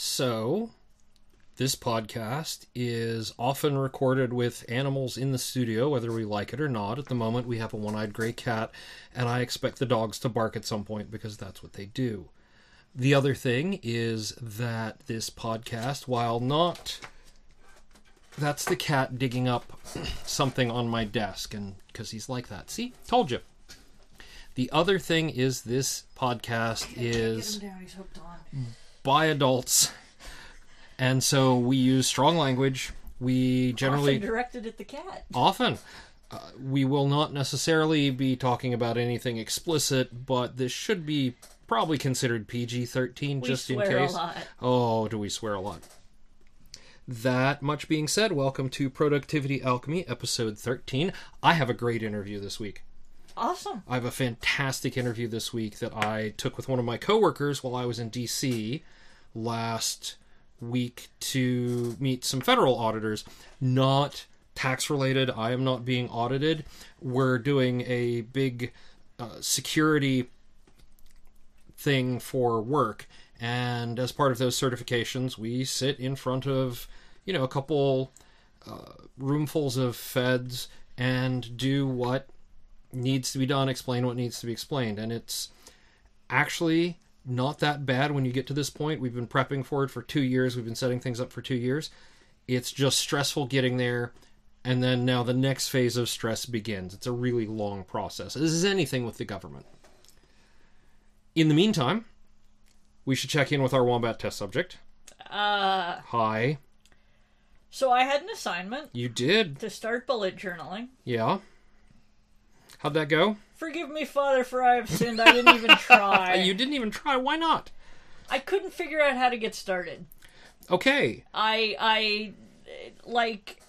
So, this podcast is often recorded with animals in the studio, whether we like it or not. At the moment, we have a one eyed gray cat, and I expect the dogs to bark at some point because that's what they do. The other thing is that this podcast, while not. That's the cat digging up something on my desk, and because he's like that. See? Told you. The other thing is this podcast is down. He's hooked on. by adults, and so we use strong language. We generally Often directed at the cat. often. Uh, we will not necessarily be talking about anything explicit, but this should be probably considered PG 13 We just in case. a lot. Oh, do we swear a lot? That much being said, welcome to Productivity Alchemy, episode 13. I have a great interview this week. Awesome. I have a fantastic interview this week that I took with one of my coworkers while I was in DC last week to meet some federal auditors. Not tax related. I am not being audited. We're doing a big uh, security thing for work. And as part of those certifications, we sit in front of, you know, a couple uh, roomfuls of feds and do what needs to be done, explain what needs to be explained. And it's actually not that bad when you get to this point. We've been prepping for it for two years, we've been setting things up for two years. It's just stressful getting there. And then now the next phase of stress begins. It's a really long process. This is anything with the government. In the meantime, we should check in with our wombat test subject. Uh, Hi. so I had an assignment You did. to start bullet journaling. Yeah. How'd that go? Forgive me, Father, for I have sinned. I didn't even try. You didn't even try. Why not? I couldn't figure out how to get started. Okay. I I like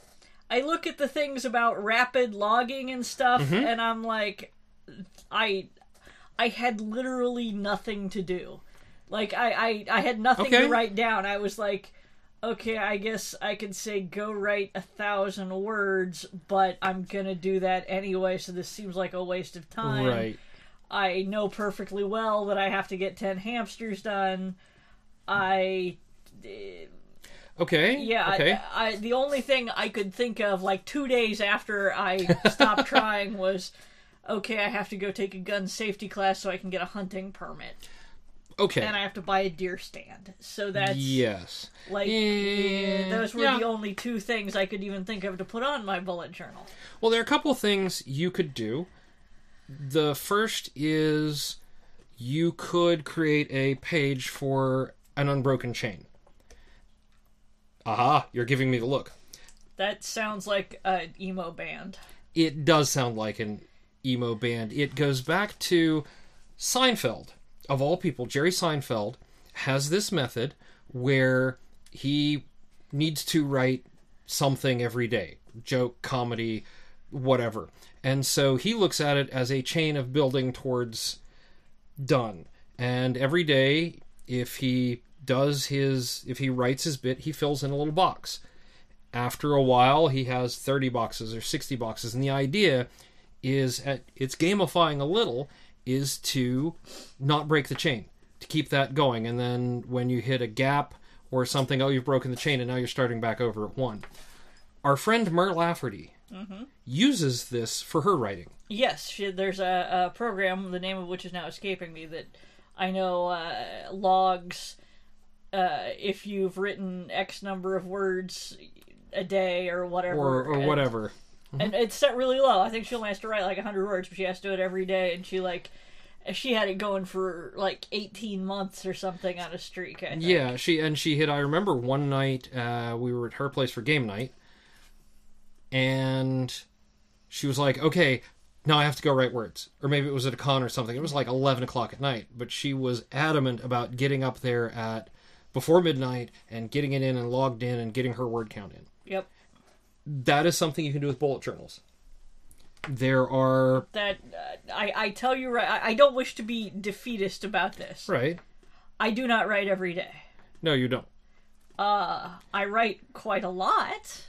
I look at the things about rapid logging and stuff Mm-hmm. and I'm like I I had literally nothing to do. Like I I, I had nothing Okay. to write down. I was like okay, I guess I could say go write a thousand words, but I'm gonna do that anyway, so this seems like a waste of time. Right. I know perfectly well that I have to get 10 hamsters done. I Okay. yeah, Okay. I, I the only thing I could think of like 2 days after I stopped trying was okay, I have to go take a gun safety class so I can get a hunting permit okay. and I have to buy a deer stand. So that's yes. like Eh, those were yeah. the only two things I could even think of to put on my bullet journal. Well, there are a couple things you could do. The first is you could create a page for an unbroken chain. Aha, you're giving me the look. That sounds like an emo band. It does sound like an emo band. It goes back to Seinfeld. Of all people, Jerry Seinfeld has this method where he needs to write something every day joke, comedy, whatever. And so he looks at it as a chain of building towards done. And every day, if he does his, if he writes his bit, he fills in a little box after a while he has 30 boxes or 60 boxes and the idea is at it's gamifying a little is to not break the chain to keep that going. And then when you hit a gap or something oh you've broken the chain and now you're starting back over at one. Our friend Mur Lafferty uses this for her writing. Yes, she, there's a, a program, the name of which is now escaping me, that I know uh, logs uh, if you've written X number of words a day or whatever. or, or and- whatever And it's set really low. I think she only has to write like 100 words, but she has to do it every day. And she, like, she had it going for like 18 months or something on a streak. Yeah, she and she hit. I remember one night uh, we were at her place for game night, and she was like, "Okay, now I have to go write words." Or maybe it was at a con or something. It was like eleven o'clock at night, but she was adamant about getting up there at before midnight and getting it in and logged in and getting her word count in. Yep. That is something you can do with bullet journals. There are That, uh, I, I tell you right, I, I don't wish to be defeatist about this. right. I do not write every day. No, you don't. Uh, I write quite a lot.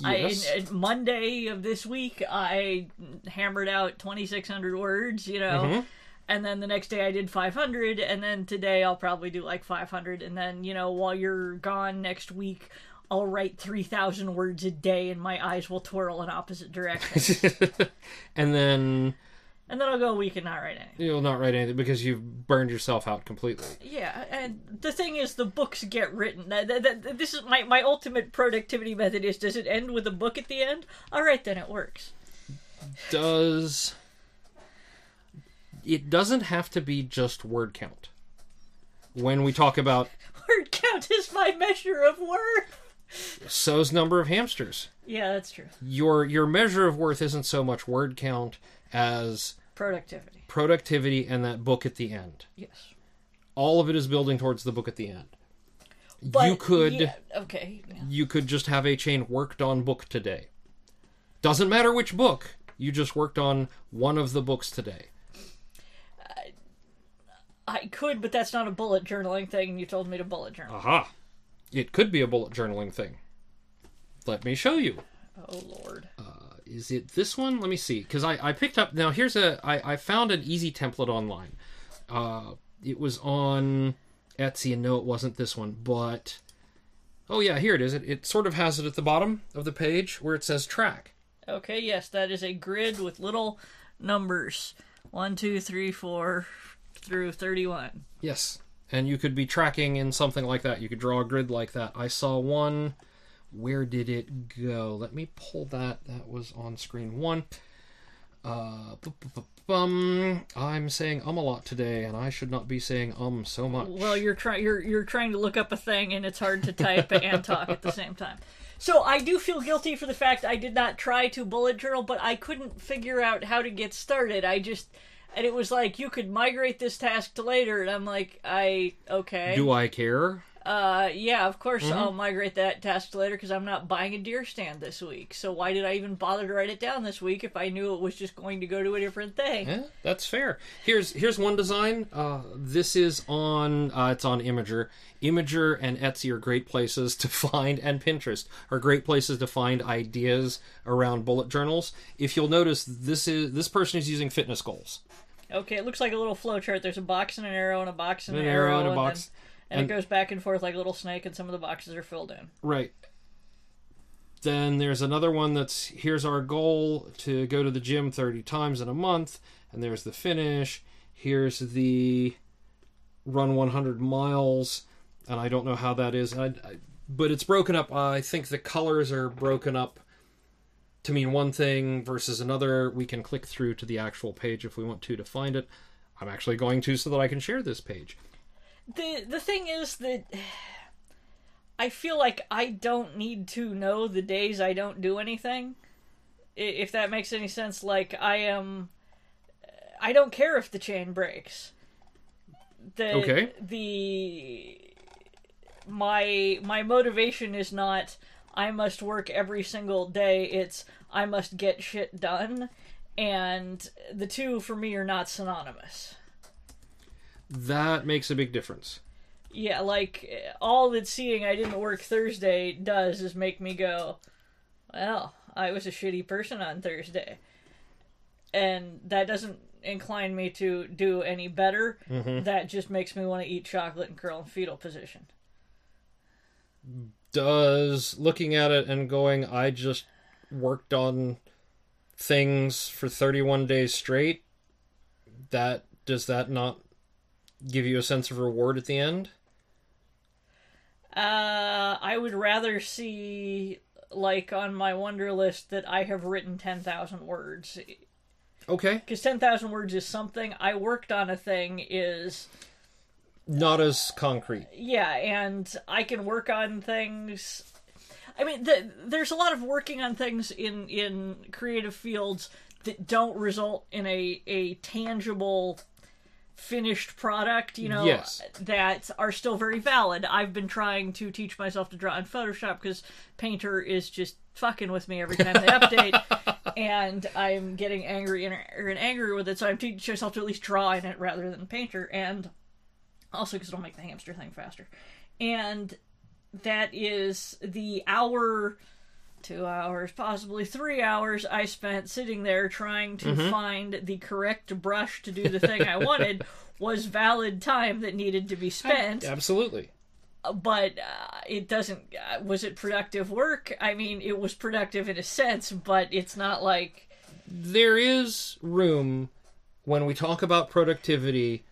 Yes. I, in- Monday of this week, I hammered out 2,600 words, you know. and then the next day I did 500, and then today I'll probably do like 500, and then you know while you're gone next week, I'll write 3,000 words a day, and my eyes will twirl in opposite directions, and then and then I'll go a week and not write anything. you'll not write anything because you've burned yourself out completely. Yeah, and the thing is, the books get written. This is my my ultimate productivity method. Is does it end with a book at the end? All right, then it works. Does it doesn't have to be just word count. When we talk about Word count is my measure of worth. So's number of hamsters, Yeah, that's true. your your measure of worth isn't so much word count as Productivity. productivity and that book at the end. Yes. All of it is building towards the book at the end. But you could yeah, okay. yeah. you could just have a chain worked on book today. Doesn't matter which book. You just worked on one of the books today. I could, but that's not a bullet journaling thing. You told me to bullet journal. Aha. It could be a bullet journaling thing. Let me show you. Oh lord. Is it this one? Let me see. Because I, I picked up. Now, here's a. I, I found an easy template online. Uh, it was on Etsy, and no, it wasn't this one. But. Oh, yeah, here it is. It, it sort of has it at the bottom of the page where it says track. Okay, yes, that is a grid with little numbers. One, two, three, four, through thirty-one. Yes. And you could be tracking in something like that. You could draw a grid like that. I saw one. Where did it go? Let me pull that. That was on screen one. Uh, bum. I'm saying um a lot today, and I should not be saying um so much. Well, you're trying you're you're trying to look up a thing, and it's hard to type and talk at the same time. So I do feel guilty for the fact I did not try to bullet journal, but I couldn't figure out how to get started. I just and it was like you could migrate this task to later, and I'm like, I okay. Do I care? Uh, yeah, of course I'll migrate that task to later because I'm not buying a deer stand this week. So why did I even bother to write it down this week if I knew it was just going to go to a different thing? Yeah, that's fair. Here's here's one design. Uh, this is on uh, it's on Imgur. Imgur and Etsy are great places to find, and Pinterest are great places to find ideas around bullet journals. If you'll notice, this is this person is using fitness goals. Okay, it looks like a little flow chart. There's a box and an arrow and a box and an, An arrow and a box. then- and, And- it goes back and forth like a little snake, and some of the boxes are filled in. Right. Then there's another one that's here's our goal to go to the gym 30 times in a month, and there's the finish. Here's the run 100 miles, and I don't know how that is. I, I, but it's broken up. I think the colors are broken up to mean one thing versus another. We can click through to the actual page if we want to to find it. I'm actually going to so that I can share this page. the The thing is that I feel like I don't need to know the days I don't do anything. If that makes any sense, like I am, I don't care if the chain breaks. The, Okay. The my my motivation is not I must work every single day. It's I must get shit done, and the two for me are not synonymous. That makes a big difference. Yeah, like all that seeing I didn't work Thursday does is make me go, well, I was a shitty person on Thursday. And that doesn't incline me to do any better. Mm-hmm. That just makes me want to eat chocolate and curl in fetal position. Does looking at it and going i just worked on things for 31 days straight that does that not give you a sense of reward at the end Uh, I would rather see, like, on my Wunderlist that I have written 10,000 words. okay Because 10,000 words is something. I worked on a thing is. Not as concrete Yeah, and I can work on things. I mean, the, there's a lot of working on things in in creative fields that don't result in a a tangible finished product, you know, Yes. that are still very valid. I've been trying to teach myself to draw in Photoshop because Painter is just fucking with me every time they update, and I'm getting angry and, and angry with it. So I'm teaching myself to at least draw in it rather than Painter, and also because it'll make the hamster thing faster. And that is the hour two hours, possibly three hours I spent sitting there trying to Mm-hmm. find the correct brush to do the thing I wanted was valid time that needed to be spent. Absolutely. But uh, it doesn't. Uh, was it productive work? I mean, it was productive in a sense, but it's not like. There is room when we talk about productivity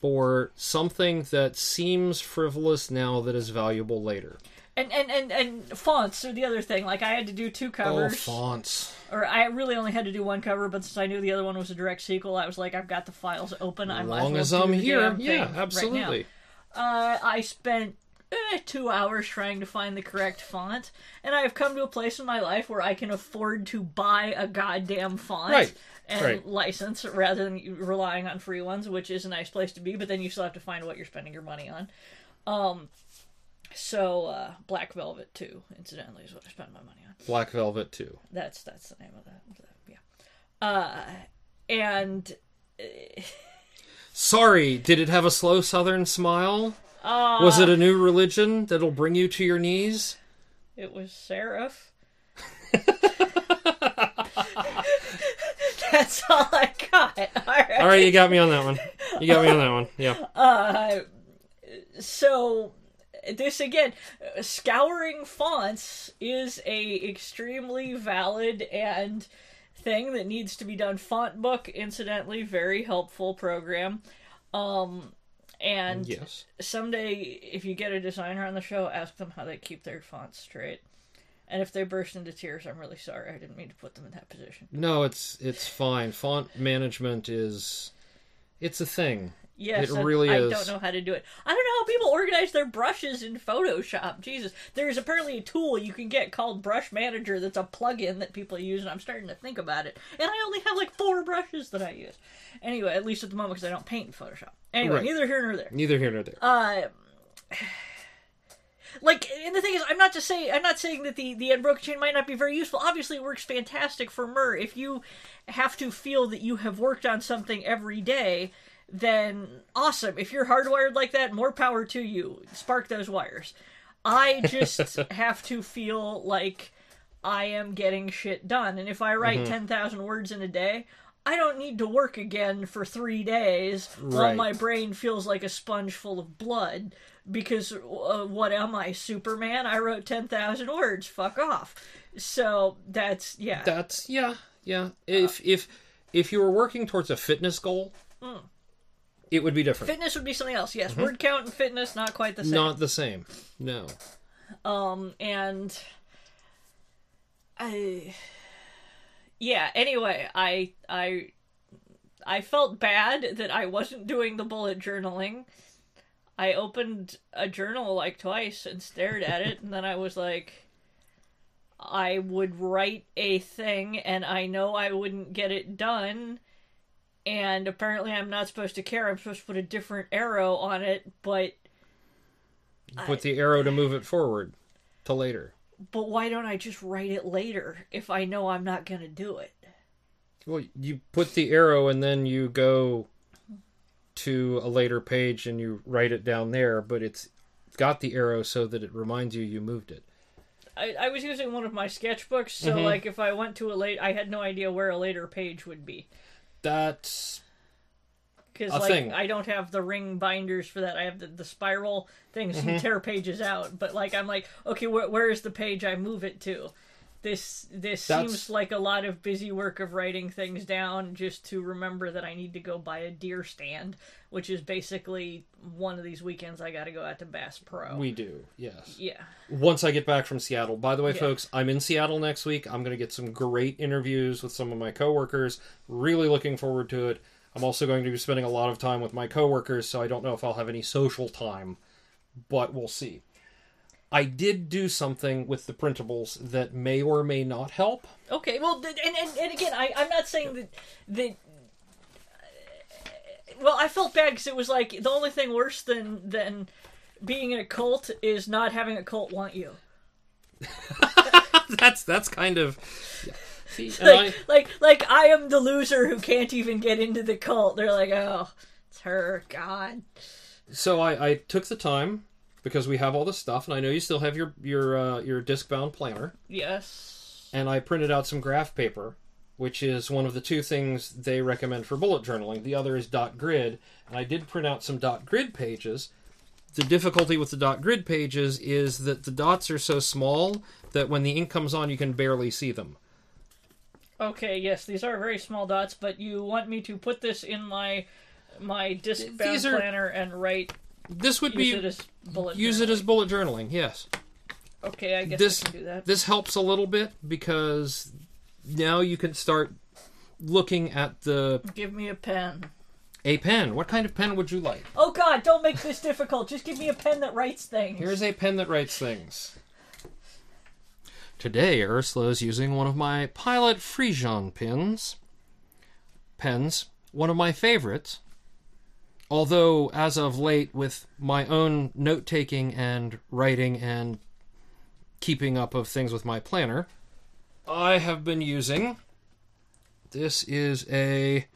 for something that seems frivolous now that is valuable later. And, and, and, and fonts are the other thing. Like, I had to do two covers. fonts. or I really only had to do one cover, but since I knew the other one was a direct sequel, I was like, I've got the files open. I As might long as, as well do I'm here, yeah, right absolutely. Uh, I spent eh, two hours trying to find the correct font, and I have come to a place in my life where I can afford to buy a goddamn font Right, and right. license rather than relying on free ones, which is a nice place to be. But then you still have to find what you're spending your money on. Um, so uh, Black Velvet too, incidentally, is what I spend my money on. Black Velvet too. That's that's the name of that. Yeah. Uh, and Sorry, did it have a slow southern smile? uh, Was it a new religion that'll bring you to your knees? It was Seraph. That's all I got. All right. All right, you got me on that one. You got me on that one. Yeah. Uh, so this again, scouring fonts is a extremely valid and thing that needs to be done. Font book, incidentally, very helpful program. Um, and Yes. someday, if you get a designer on the show, ask them how they keep their fonts straight. And if they burst into tears, I'm really sorry. I didn't mean to put them in that position. No, it's it's fine. Font management is it's a thing. Yes, It really I is. don't know how to do it. I don't know how people organize their brushes in Photoshop. Jesus, there's apparently a tool you can get called Brush Manager that's a plugin that people use, and I'm starting to think about it. And I only have like four brushes that I use. Anyway, at least at the moment because I don't paint in Photoshop. Anyway, Right. neither here nor there. Neither here nor there. Uh, like, and the thing is, I'm not just saying, I'm not saying that the the unbroken chain might not be very useful. Obviously, it works fantastic for Mur. If you have to feel that you have worked on something every day, then awesome. If you're hardwired like that, more power to you. Spark those wires. I just have to feel like I am getting shit done. And if I write mm-hmm. 10,000 words in a day, I don't need to work again for three days while my brain feels like a sponge full of blood. Because uh, what am I, Superman? I wrote 10,000 words. Fuck off. So that's, yeah. That's yeah, yeah. If if if you were working towards a fitness goal, it would be different. Fitness would be something else. Yes, word count and fitness, not quite the same. Not the same. No. Um, and I, yeah. Anyway, I I I felt bad that I wasn't doing the bullet journaling. I opened a journal like twice and stared at it, and then I was like, I would write a thing, and I know I wouldn't get it done. And apparently, I'm not supposed to care. I'm supposed to put a different arrow on it, but Put the arrow to move it forward to later. but why don't I just write it later if I know I'm not going to do it? Well, you put the arrow and then you go to a later page and you write it down there, but it's got the arrow so that it reminds you you moved it. I, I was using one of my sketchbooks, so Mm-hmm. like if I went to a late, I had no idea where a later page would be That's because like thing. I don't have the ring binders for that. I have the, the spiral things Mm-hmm. you tear pages out, but like I'm like, okay, wh- where is the page I move it to? This this That's- seems like a lot of busy work of writing things down just to remember that I need to go buy a deer stand, which is basically one of these weekends I got to go out to Bass Pro. we do. Yes. yeah. Once I get back from Seattle. By the way, Yeah. folks, I'm in Seattle next week. I'm going to get some great interviews with some of my coworkers. Really looking forward to it. I'm also going to be spending a lot of time with my coworkers, so I don't know if I'll have any social time, but we'll see. I did do something with the printables that may or may not help. Okay, well, and and, and again, I I'm not saying that that. Well, I felt bad because it was like the only thing worse than than being in a cult is not having a cult want you. that's that's kind of see Like, I, like, like I am the loser who can't even get into the cult. They're like, oh, it's her, God. so I, I took the time because we have all this stuff, and I know you still have your your uh, your disc bound planner. Yes. And I printed out some graph paper, which is one of the two things they recommend for bullet journaling. The other is dot grid, and I did print out some dot grid pages. The difficulty with the dot grid pages is that the dots are so small that when the ink comes on, you can barely see them. Okay, yes, these are very small dots, but you want me to put this in my my disc bound are- planner and write This would use be it as bullet. use it as bullet journaling. Yes. Okay, I guess this- I can do that. This helps a little bit because now you can start looking at the Give me a pen. a pen. What kind of pen would you like? Oh God! Don't make this difficult. Just give me a pen that writes things. Here's a pen that writes things. Today, Ursula is using one of my Pilot FriXion pens. Pens, one of my favorites. Although, as of late, with my own note taking and writing and keeping up of things with my planner, I have been using. This is a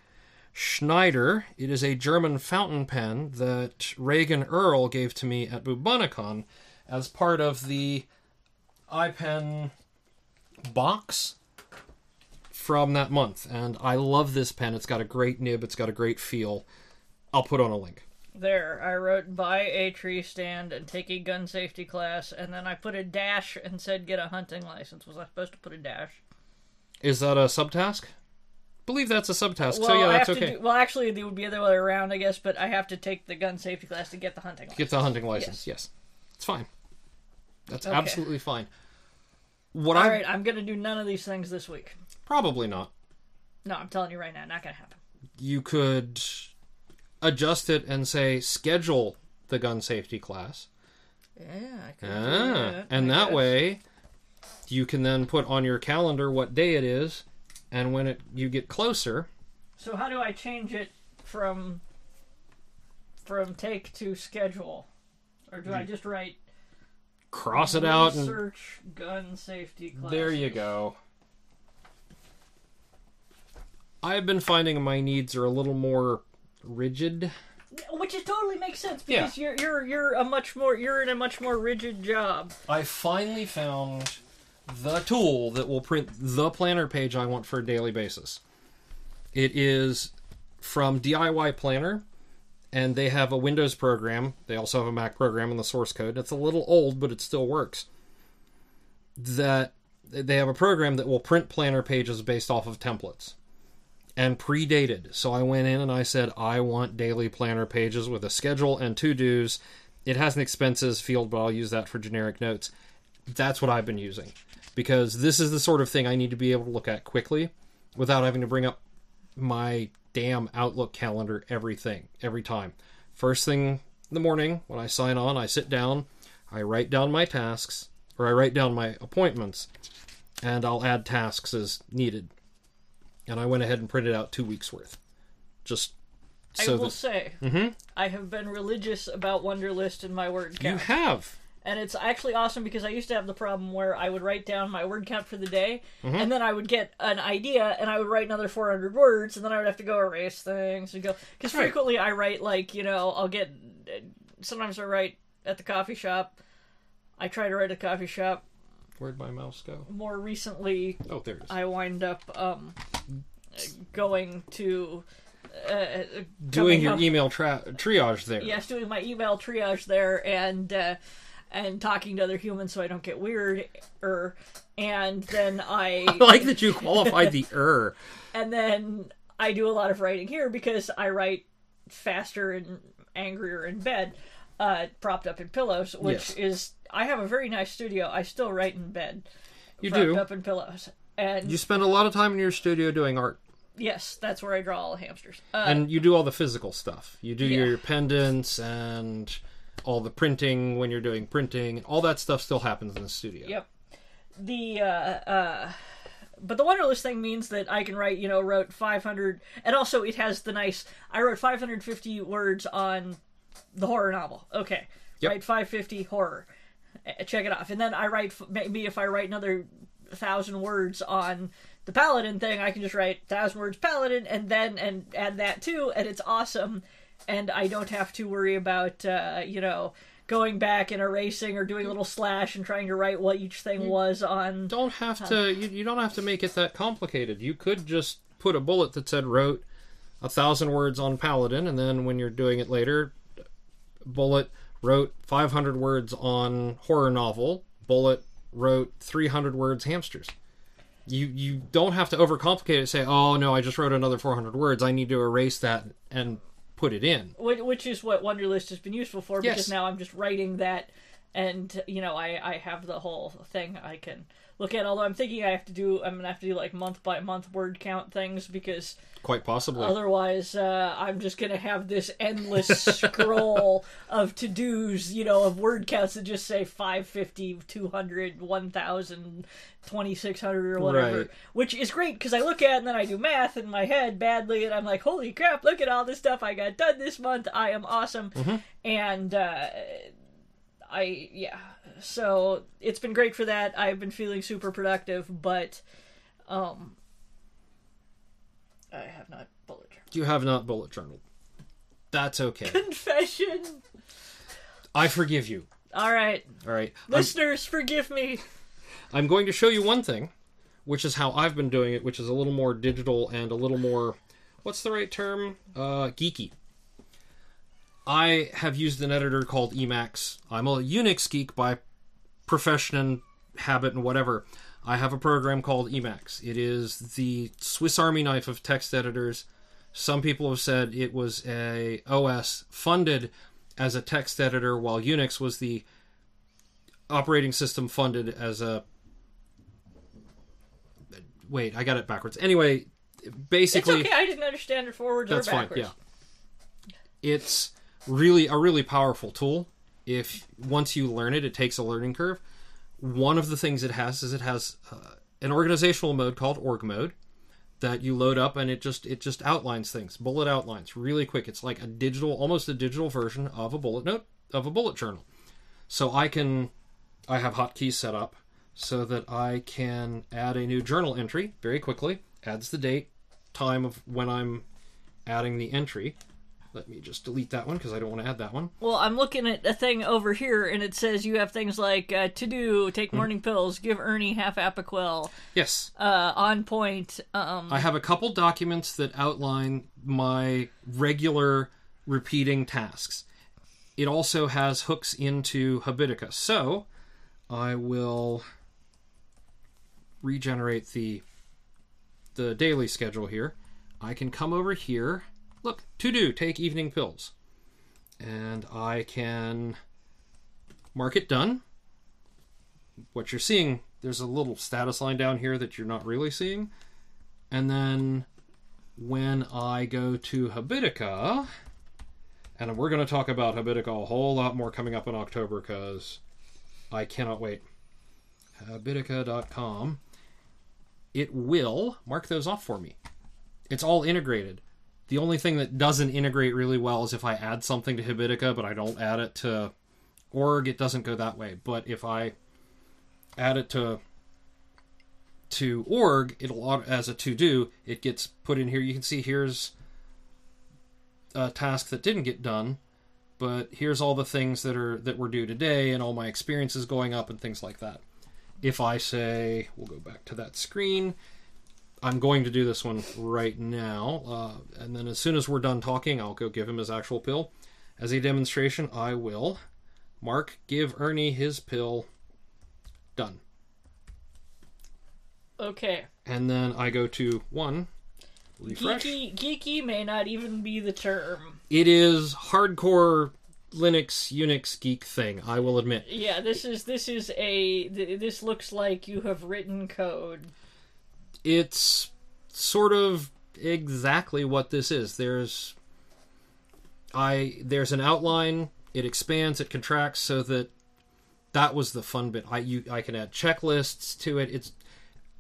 Schneider. It is a German fountain pen that Reagan Earl gave to me at Bubonicon as part of the iPen box from that month. And I love this pen. It's got a great nib, it's got a great feel. I'll put on a link. There, I wrote buy a tree stand and take a gun safety class, and then I put a dash and said get a hunting license. Was I supposed to put a dash? Is that a subtask? believe that's a subtask, Well, so yeah, I that's have okay. to do, well, actually, it would be the other way around, I guess. But I have to take the gun safety class to get the hunting license. Get the hunting license, yes. It's fine. That's Okay. absolutely fine. What All I right, I'm gonna do none of these things this week. probably not. No, I'm telling you right now, not gonna happen. you could adjust it and say schedule the gun safety class. Yeah, I could do Ah, that, and I that guess. way you can then put on your calendar what day it is and when it you get closer, So how do I change it from from take to schedule, or do I just write cross it out and search gun safety class? there you go. I've been finding my needs are a little more rigid. Which it totally makes sense because you're you're you're a much more you're in a much more rigid job. I finally found the tool that will print the planner page I want for a daily basis. It is from DIY Planner, and they have a Windows program. They also have a Mac program in the source code. It's a little old, but it still works. That they have a program that will print planner pages based off of templates and predated. So I went in and I said, I want daily planner pages with a schedule and to dos. It has an expenses field, but I'll use that for generic notes. That's what I've been using because this is the sort of thing I need to be able to look at quickly without having to bring up my damn Outlook calendar everything every time. First thing in the morning when I sign on, I sit down, I write down my tasks or I write down my appointments and I'll add tasks as needed. And I went ahead and printed out 2 weeks worth. Just I so will that say, Mhm. I have been religious about Wunderlist in my word count. you have and it's actually awesome because I used to have the problem where I would write down my word count for the day, Mm-hmm. and then I would get an idea, and I would write another 400 words, and then I would have to go erase things and go because Right. frequently I write like you know I'll get sometimes I write at the coffee shop. I try to write at the coffee shop. Where'd my mouse go? More recently, Oh, there. I wind up um, going to uh, Doing your up- email tra- triage there. yes, doing my email triage there and uh, and talking to other humans so I don't get weird. Er, and then I I like that you qualified the er. and then I do a lot of writing here because I write faster and angrier in bed, uh, propped up in pillows, which Yes. is I have a very nice studio. I still write in bed, You do. up in pillows, and You spend a lot of time in your studio doing art, yes, that's where I draw all the hamsters. Uh, and you do all the physical stuff. You do Yeah. your pendants and all the printing when you're doing printing. All that stuff still happens in the studio. Yep. The uh uh but the Wunderlist thing means that I can write, you know, wrote 500 and also it has the nice I wrote 550 words on the horror novel. Okay. Yep. Write 550 horror. Uh, Check it off. And then I write maybe if I write another 1000 words on the paladin thing, I can just write 1000 words paladin and then and add that too and it's awesome and I don't have to worry about uh, you know going back and erasing or doing a little slash and trying to write what each thing was on. don't have to you, you don't have to make it that complicated you could just put a bullet that said wrote a thousand words on paladin and then when you're doing it later bullet wrote 500 words on horror novel bullet wrote 300 words hamsters. You you don't have to overcomplicate it say oh no i just wrote another 400 words. I need to erase that and put it in. Which is what Wunderlist has been useful for Yes. because now I'm just writing that and you know I I have the whole thing. I can look at although I'm thinking I have to do I'm gonna have to do like month by month word count things because quite possibly. otherwise uh, I'm just gonna have this endless scroll of to dos you know of word counts that just say 550 200 1000 2600 or whatever. Right. which is great because I look at it and then I do math in my head badly and I'm like holy crap look at all this stuff I got done this month. I am awesome. And uh, I yeah. So it's been great for that. I've been feeling super productive but um I have not bullet journal. you have not bullet journaled. That's okay. Confession. I forgive you. All right. All right. I'm- listeners forgive me. I'm going to show you one thing, which is how I've been doing it, which is a little more digital and a little more, what's the right term? Uh, geeky. I have used an editor called Emacs. I'm a Unix geek by profession and habit and whatever. I have a program called Emacs. It is the Swiss Army knife of text editors. Some people have said it was a OS funded as a text editor, while Unix was the operating system funded as a wait i got it backwards anyway basically, it's okay I didn't understand it forwards that's or fine yeah it's really a really powerful tool. If once you learn it it takes a learning curve. One of the things it has is it has uh, an organizational mode called org mode that you load up and it just it just outlines things bullet outlines really quick. It's like a digital almost a digital version of a bullet note of a bullet journal. So i can i have hotkeys set up so that i can add a new journal entry very quickly adds the date time of when i'm adding the entry let me just delete that one because i don't want to add that one Well, I'm looking at a thing over here, and it says you have things like uh, to do, take Hmm. morning pills, give Ernie half Apoquel, yes uh, on point. Um, I have a couple documents that outline my regular repeating tasks. It also has hooks into Habitica. So I will regenerate the the daily schedule here. I can come over here. Look, to do, take evening pills. And I can mark it done. What you're seeing, there's a little status line down here that you're not really seeing. And then when I go to Habitica, and we're going to talk about Habitica a whole lot more coming up in October because I cannot wait. Habitica.com. It will mark those off for me. It's all integrated. The only thing that doesn't integrate really well is if I add something to Habitica, but I don't add it to org, it doesn't go that way. But if I add it to to org, it'll as a to do, it gets put in here. You can see here's a task that didn't get done, but here's all the things that are that were due today and all my experiences going up and things like that. If I say, we'll go back to that screen. I'm going to do this one right now, uh, and then as soon as we're done talking, I'll go give him his actual pill. As a demonstration, I will mark give Ernie his pill. Done. okay. and then I go to one refresh. Geeky, geeky may not even be the term. It is hardcore Linux Unix geek thing. I will admit. Yeah, this is this is a th- this looks like you have written code. It's sort of exactly what this is. There's I there's an outline. It expands. It contracts so that that was the fun bit. I you I can add checklists to it. It's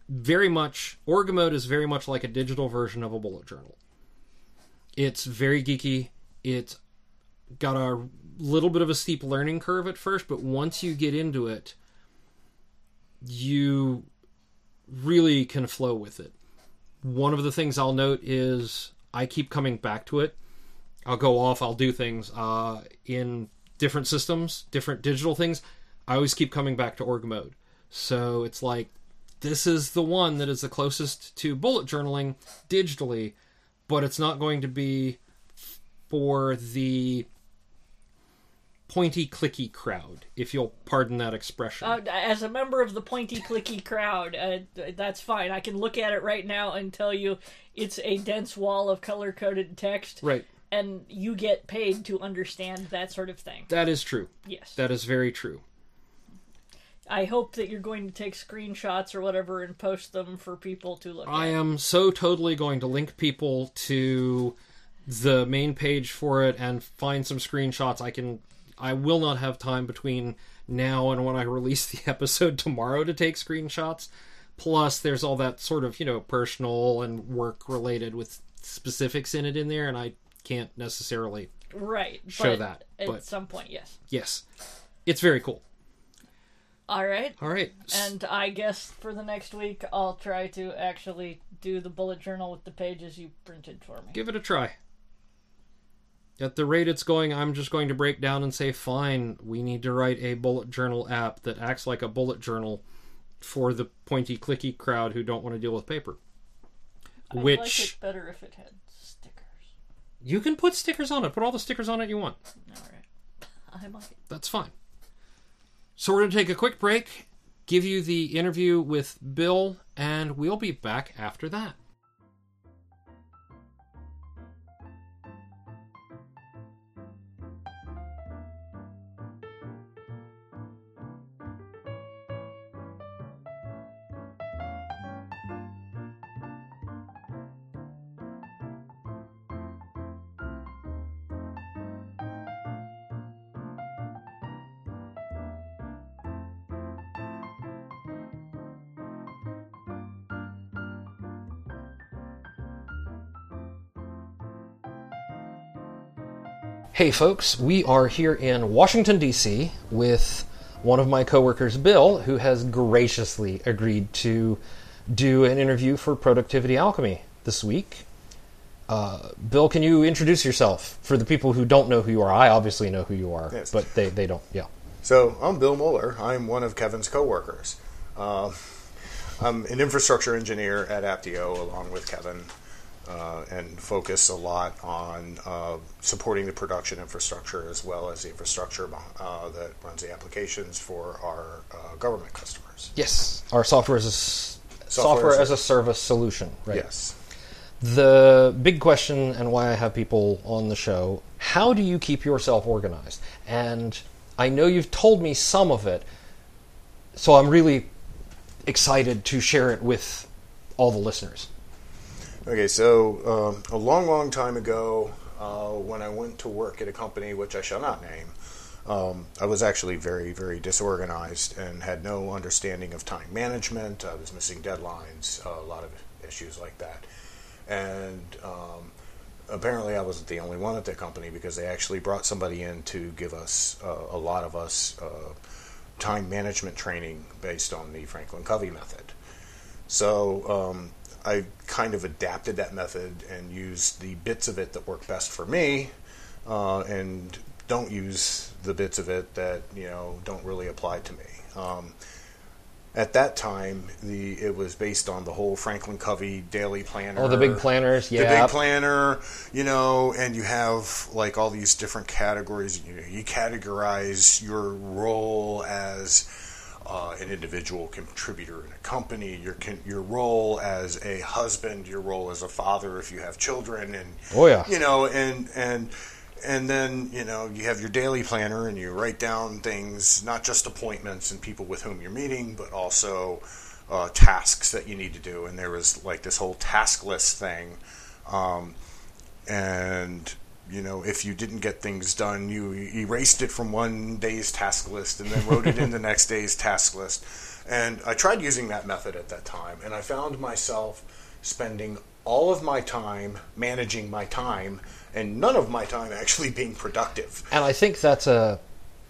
very much org mode is very much like a digital version of a bullet journal. It's very geeky. It's got a little bit of a steep learning curve at first, but once you get into it, you really can flow with it. One of the things I'll note is I keep coming back to it. I'll go off, I'll do things uh, in different systems, different digital things, I always keep coming back to org mode. So it's like this is the one that is the closest to bullet journaling digitally, but it's not going to be for the pointy clicky crowd, if you'll pardon that expression. Uh, as a member of the pointy clicky crowd, uh, that's fine. I can look at it right now and tell you it's a dense wall of color coded text. right. And you get paid to understand that sort of thing. That is true. Yes. That is very true. I hope that you're going to take screenshots or whatever and post them for people to look I at. am so totally going to link people to the main page for it and find some screenshots. I can I will not have time between now and when I release the episode tomorrow to take screenshots. Plus there's all that sort of, you know, personal and work related with specifics in it in there and I can't necessarily Right. show but that, At but- some point, yes. yes. It's very cool. All right. All right. And I guess for the next week, I'll try to actually do the bullet journal with the pages you printed for me. give it a try. At the rate it's going, I'm just going to break down and say, fine, we need to write a bullet journal app that acts like a bullet journal for the pointy clicky crowd who don't want to deal with paper. I'd like Which it better if it had stickers. you can put stickers on it. Put all the stickers on it you want. All right. I might. That's fine. So we're going to take a quick break, give you the interview with Bill, and we'll be back after that. Hey, folks, we are here in Washington, D.C. with one of my coworkers, Bill, who has graciously agreed to do an interview for Productivity Alchemy this week. Uh, Bill, can you introduce yourself for the people who don't know who you are? I obviously know who you are, Yes. but they, they don't. Yeah. So I'm Bill Mohler. I'm one of Kevin's coworkers. Uh, I'm an infrastructure engineer at Aptio along with Kevin, uh, and focus a lot on uh, supporting the production infrastructure as well as the infrastructure uh, that runs the applications for our uh, government customers. Yes. Our software as a, s- Software software, as a- as a service solution, right? Yes. The big question, and why I have people on the show how do you keep yourself organized? And I know you've told me some of it, so I'm really excited to share it with all the listeners. Okay, so um, a long, long time ago, uh, when I went to work at a company which I shall not name, um, I was actually very, very disorganized and had no understanding of time management. I was missing deadlines, a lot of issues like that. And um, apparently, I wasn't the only one at the company because they actually brought somebody in to give us, uh, a lot of us, uh, time management training based on the Franklin Covey method. So um, I kind of adapted that method and used the bits of it that work best for me, uh, and don't use the bits of it that you know don't really apply to me. Um, at that time, the it was based on the whole Franklin Covey daily planner. Oh, the big planners, yeah. The big planner, you know, and you have like all these different categories. You, know, you categorize your role as uh, an individual contributor in a company, your your role as a husband, your role as a father if you have children, and Oh, yeah. you know, and and and then you know you have your daily planner and you write down things, not just appointments and people with whom you're meeting, but also uh, tasks that you need to do. And there was like this whole task list thing, um, and you know if you didn't get things done, you erased it from one day's task list and then wrote it in the next day's task list. And I tried using that method at that time, and I found myself spending all of my time managing my time and none of my time actually being productive. And I think that's a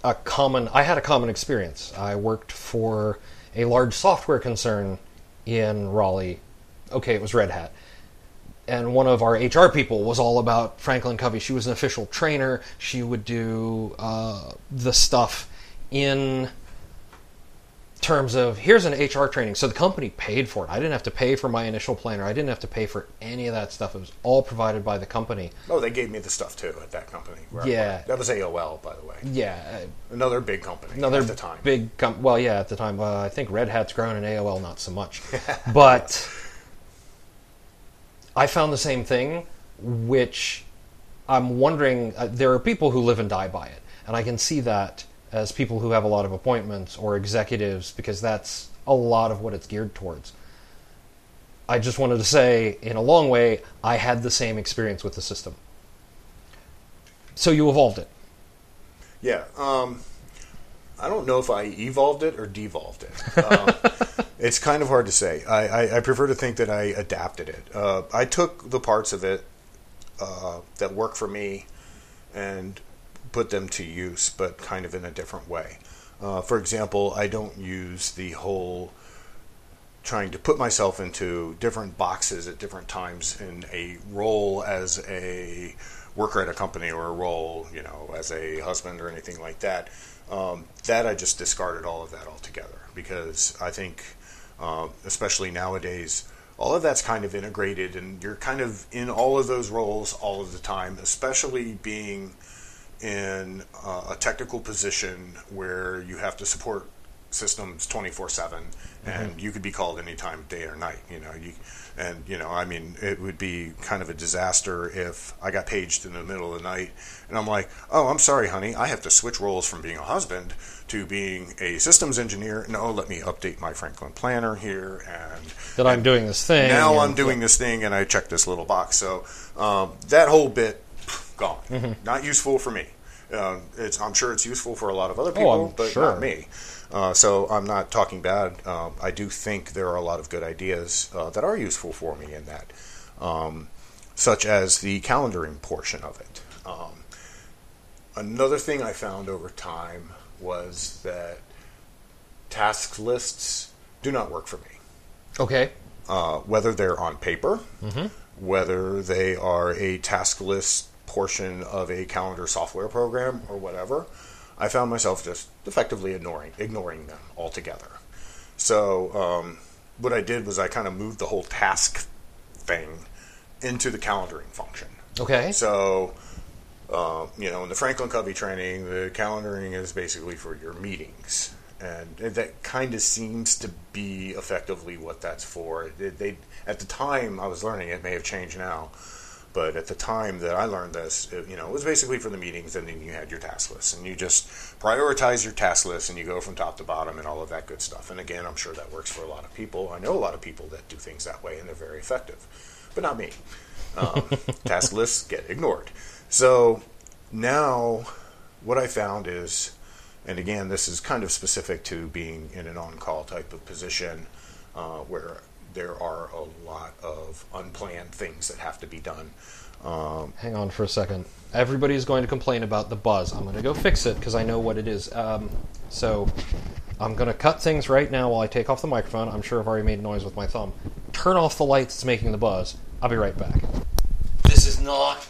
a common. I had a common experience. I worked for a large software concern in Raleigh. Okay, it was Red Hat. And one of our HR people was all about Franklin Covey. She was an official trainer. She would do uh, the stuff in terms of here's an HR training. So the company paid for it. I didn't have to pay for my initial planner. I didn't have to pay for any of that stuff. It was all provided by the company. Oh, they gave me the stuff too at that company. where Yeah. that was AOL, by the way. Yeah, Another big company another at the time. big com- well yeah at the time uh, i think red hat's grown and aol not so much but i found the same thing which i'm wondering uh, there are people who live and die by it. And i can see that as people who have a lot of appointments or executives because that's a lot of what it's geared towards. I just wanted to say in a long way i had the same experience with the system. So you evolved it. Yeah. Um, I don't know if I evolved it or devolved it. Um, it's kind of hard to say. I, I, I prefer to think that I adapted it. Uh, I took the parts of it uh, that work for me and put them to use, but kind of in a different way. Uh, for example, I don't use the whole trying to put myself into different boxes at different times in a role as a worker at a company or a role, you know, as a husband or anything like that. Um, that I just discarded all of that altogether because I think, uh, especially nowadays, all of that's kind of integrated and you're kind of in all of those roles all of the time, especially being in uh, a technical position where you have to support systems 24 7 and you could be called any anytime day or night you know you and you know i mean it would be kind of a disaster if i got paged in the middle of the night and i'm like oh i'm sorry honey i have to switch roles from being a husband to being a systems engineer no let me update my franklin planner here and that i'm doing this thing now I'm doing this thing and I check this little box. So um, that whole bit gone, Mm-hmm. not useful for me. Um, it's I'm sure it's useful for a lot of other people, Oh, but sure. not me. Uh, so I'm not talking bad. Um, I do think there are a lot of good ideas uh, that are useful for me in that, um, such as the calendaring portion of it. Um, another thing I found over time was that task lists do not work for me okay uh, whether they're on paper, whether they are a task list portion of a calendar software program or whatever, I found myself just effectively ignoring ignoring them altogether. So um, what I did was I kind of moved the whole task thing into the calendaring function. okay So, uh, you know, in the Franklin Covey training, the calendaring is basically for your meetings, and that kind of seems to be effectively what that's for. They, they at the time I was learning, it may have changed now, but at the time that I learned this, it, you know, it was basically for the meetings, and then you had your task lists, and you just prioritize your task list, and you go from top to bottom, and all of that good stuff. And again, I'm sure that works for a lot of people. I know a lot of people that do things that way, and they're very effective, but not me um, task lists get ignored. So now, what I found is, and again, this is kind of specific to being in an on call type of position uh, where there are a lot of unplanned things that have to be done. Um, hang on for a second. Everybody's going to complain about the buzz. I'm going to go fix it because i know what it is. Um, so i'm going to cut things right now while i take off the microphone. I'm sure i've already made noise with my thumb. Turn off the light that's making the buzz. I'll be right back. This is not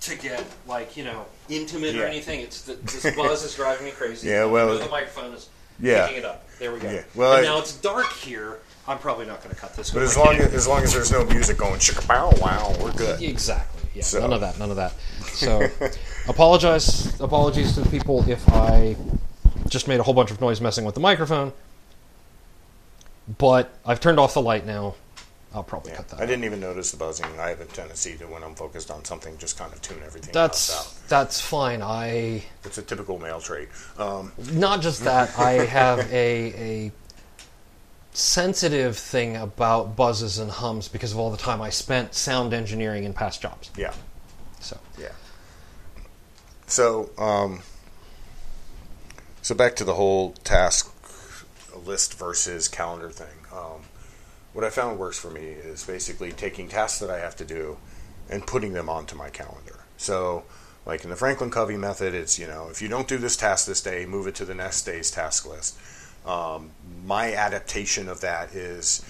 to get like you know intimate or anything. It's the, this buzz is driving me crazy. Yeah, well- the microphone is Yeah. picking it up. There we go. Yeah, well, and I- now it's dark here i'm probably not going to cut this but as long as, as long as there's no music going chicka bow wow, we're good. Exactly. Yeah. So- None of that. None of that. So, apologize. Apologies to the people if I just made a whole bunch of noise messing with the microphone. But I've turned off the light now. I'll probably Yeah, cut that. I out. didn't even notice the buzzing. I have a tendency to, when I'm focused on something, just kind of tune everything else out. That's that's fine. I It's a typical male trait. Um, not just that. I have a a sensitive thing about buzzes and hums because of all the time I spent sound engineering in past jobs. yeah. So Yeah. So, um, so back to the whole task list versus calendar thing. Um, what I found works for me is basically taking tasks that I have to do and putting them onto my calendar. So, like in the Franklin Covey method, it's you know if you don't do this task this day, move it to the next day's task list. Um, my adaptation of that is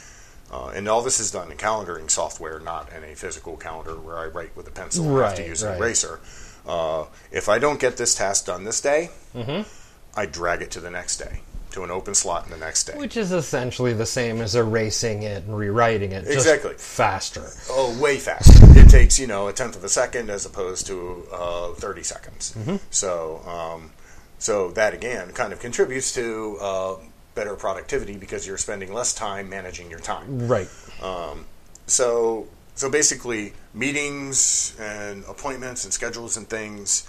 Uh, and all this is done in calendaring software, not in a physical calendar where I write with a pencil and have to use right. an eraser. Uh, if I don't get this task done this day, Mm-hmm. I drag it to the next day, to an open slot in the next day. Which is essentially the same as erasing it and rewriting it. just Exactly. faster. Oh, way faster. it takes you know a tenth of a second as opposed to uh, thirty seconds. So, um, so that again kind of contributes to uh, better productivity because you're spending less time managing your time. Right. So, so basically, meetings and appointments and schedules and things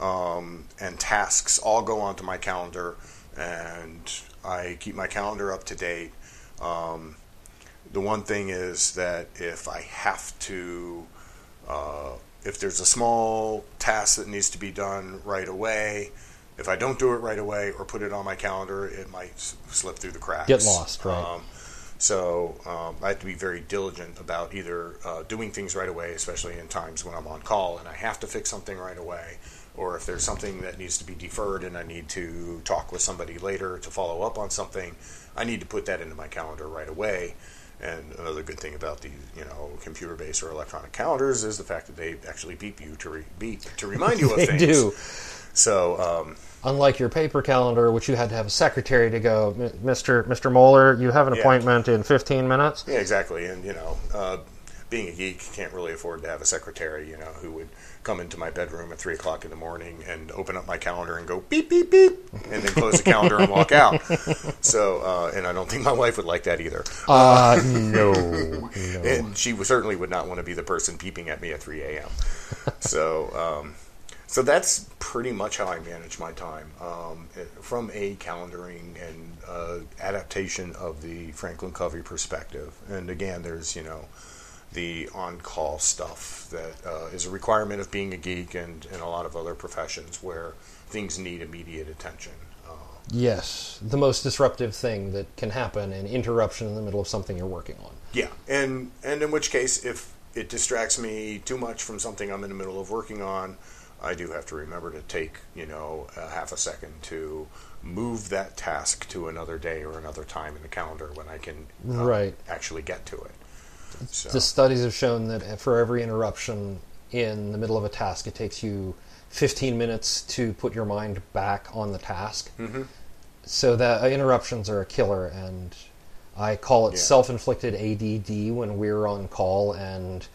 um, and tasks all go onto my calendar, and I keep my calendar up to date. Um, the one thing is that if I have to, uh, if there's a small task that needs to be done right away, if I don't do it right away or put it on my calendar, it might s- slip through the cracks. Get lost, right. Um, so um, I have to be very diligent about either uh, doing things right away, especially in times when I'm on call and I have to fix something right away, or if there's something that needs to be deferred and I need to talk with somebody later to follow up on something, I need to put that into my calendar right away. And another good thing about these, you know, computer-based or electronic calendars is the fact that they actually beep you to re- beep to remind you of They things. do. So um, Unlike your paper calendar, which you had to have a secretary to go, Mr. Mr. Mohler, you have an Yeah. appointment in 15 minutes. Yeah, exactly. And you know, uh, being a geek, can't really afford to have a secretary. You know, who would come into my bedroom at three o'clock in the morning and open up my calendar and go beep beep beep, and then close the calendar and walk out. So, uh, and I don't think my wife would like that either. Uh, no. no. And she certainly would not want to be the person peeping at me at 3 a.m. so, um, so that's pretty much how I manage my time um, from a calendaring and uh, adaptation of the Franklin Covey perspective. And again, there's you know the on-call stuff that uh, is a requirement of being a geek and, and a lot of other professions where things need immediate attention. Uh, Yes, the most disruptive thing that can happen an interruption in the middle of something you're working on. Yeah, and and in which case, if it distracts me too much from something I'm in the middle of working on, I do have to remember to take you know a half a second to move that task to another day or another time in the calendar when I can uh, Right. actually get to it. So, The studies have shown that for every interruption in the middle of a task, it takes you 15 minutes to put your mind back on the task. Mm-hmm. So that uh, interruptions are a killer, and I call it Yeah. self-inflicted ADD when we're on call and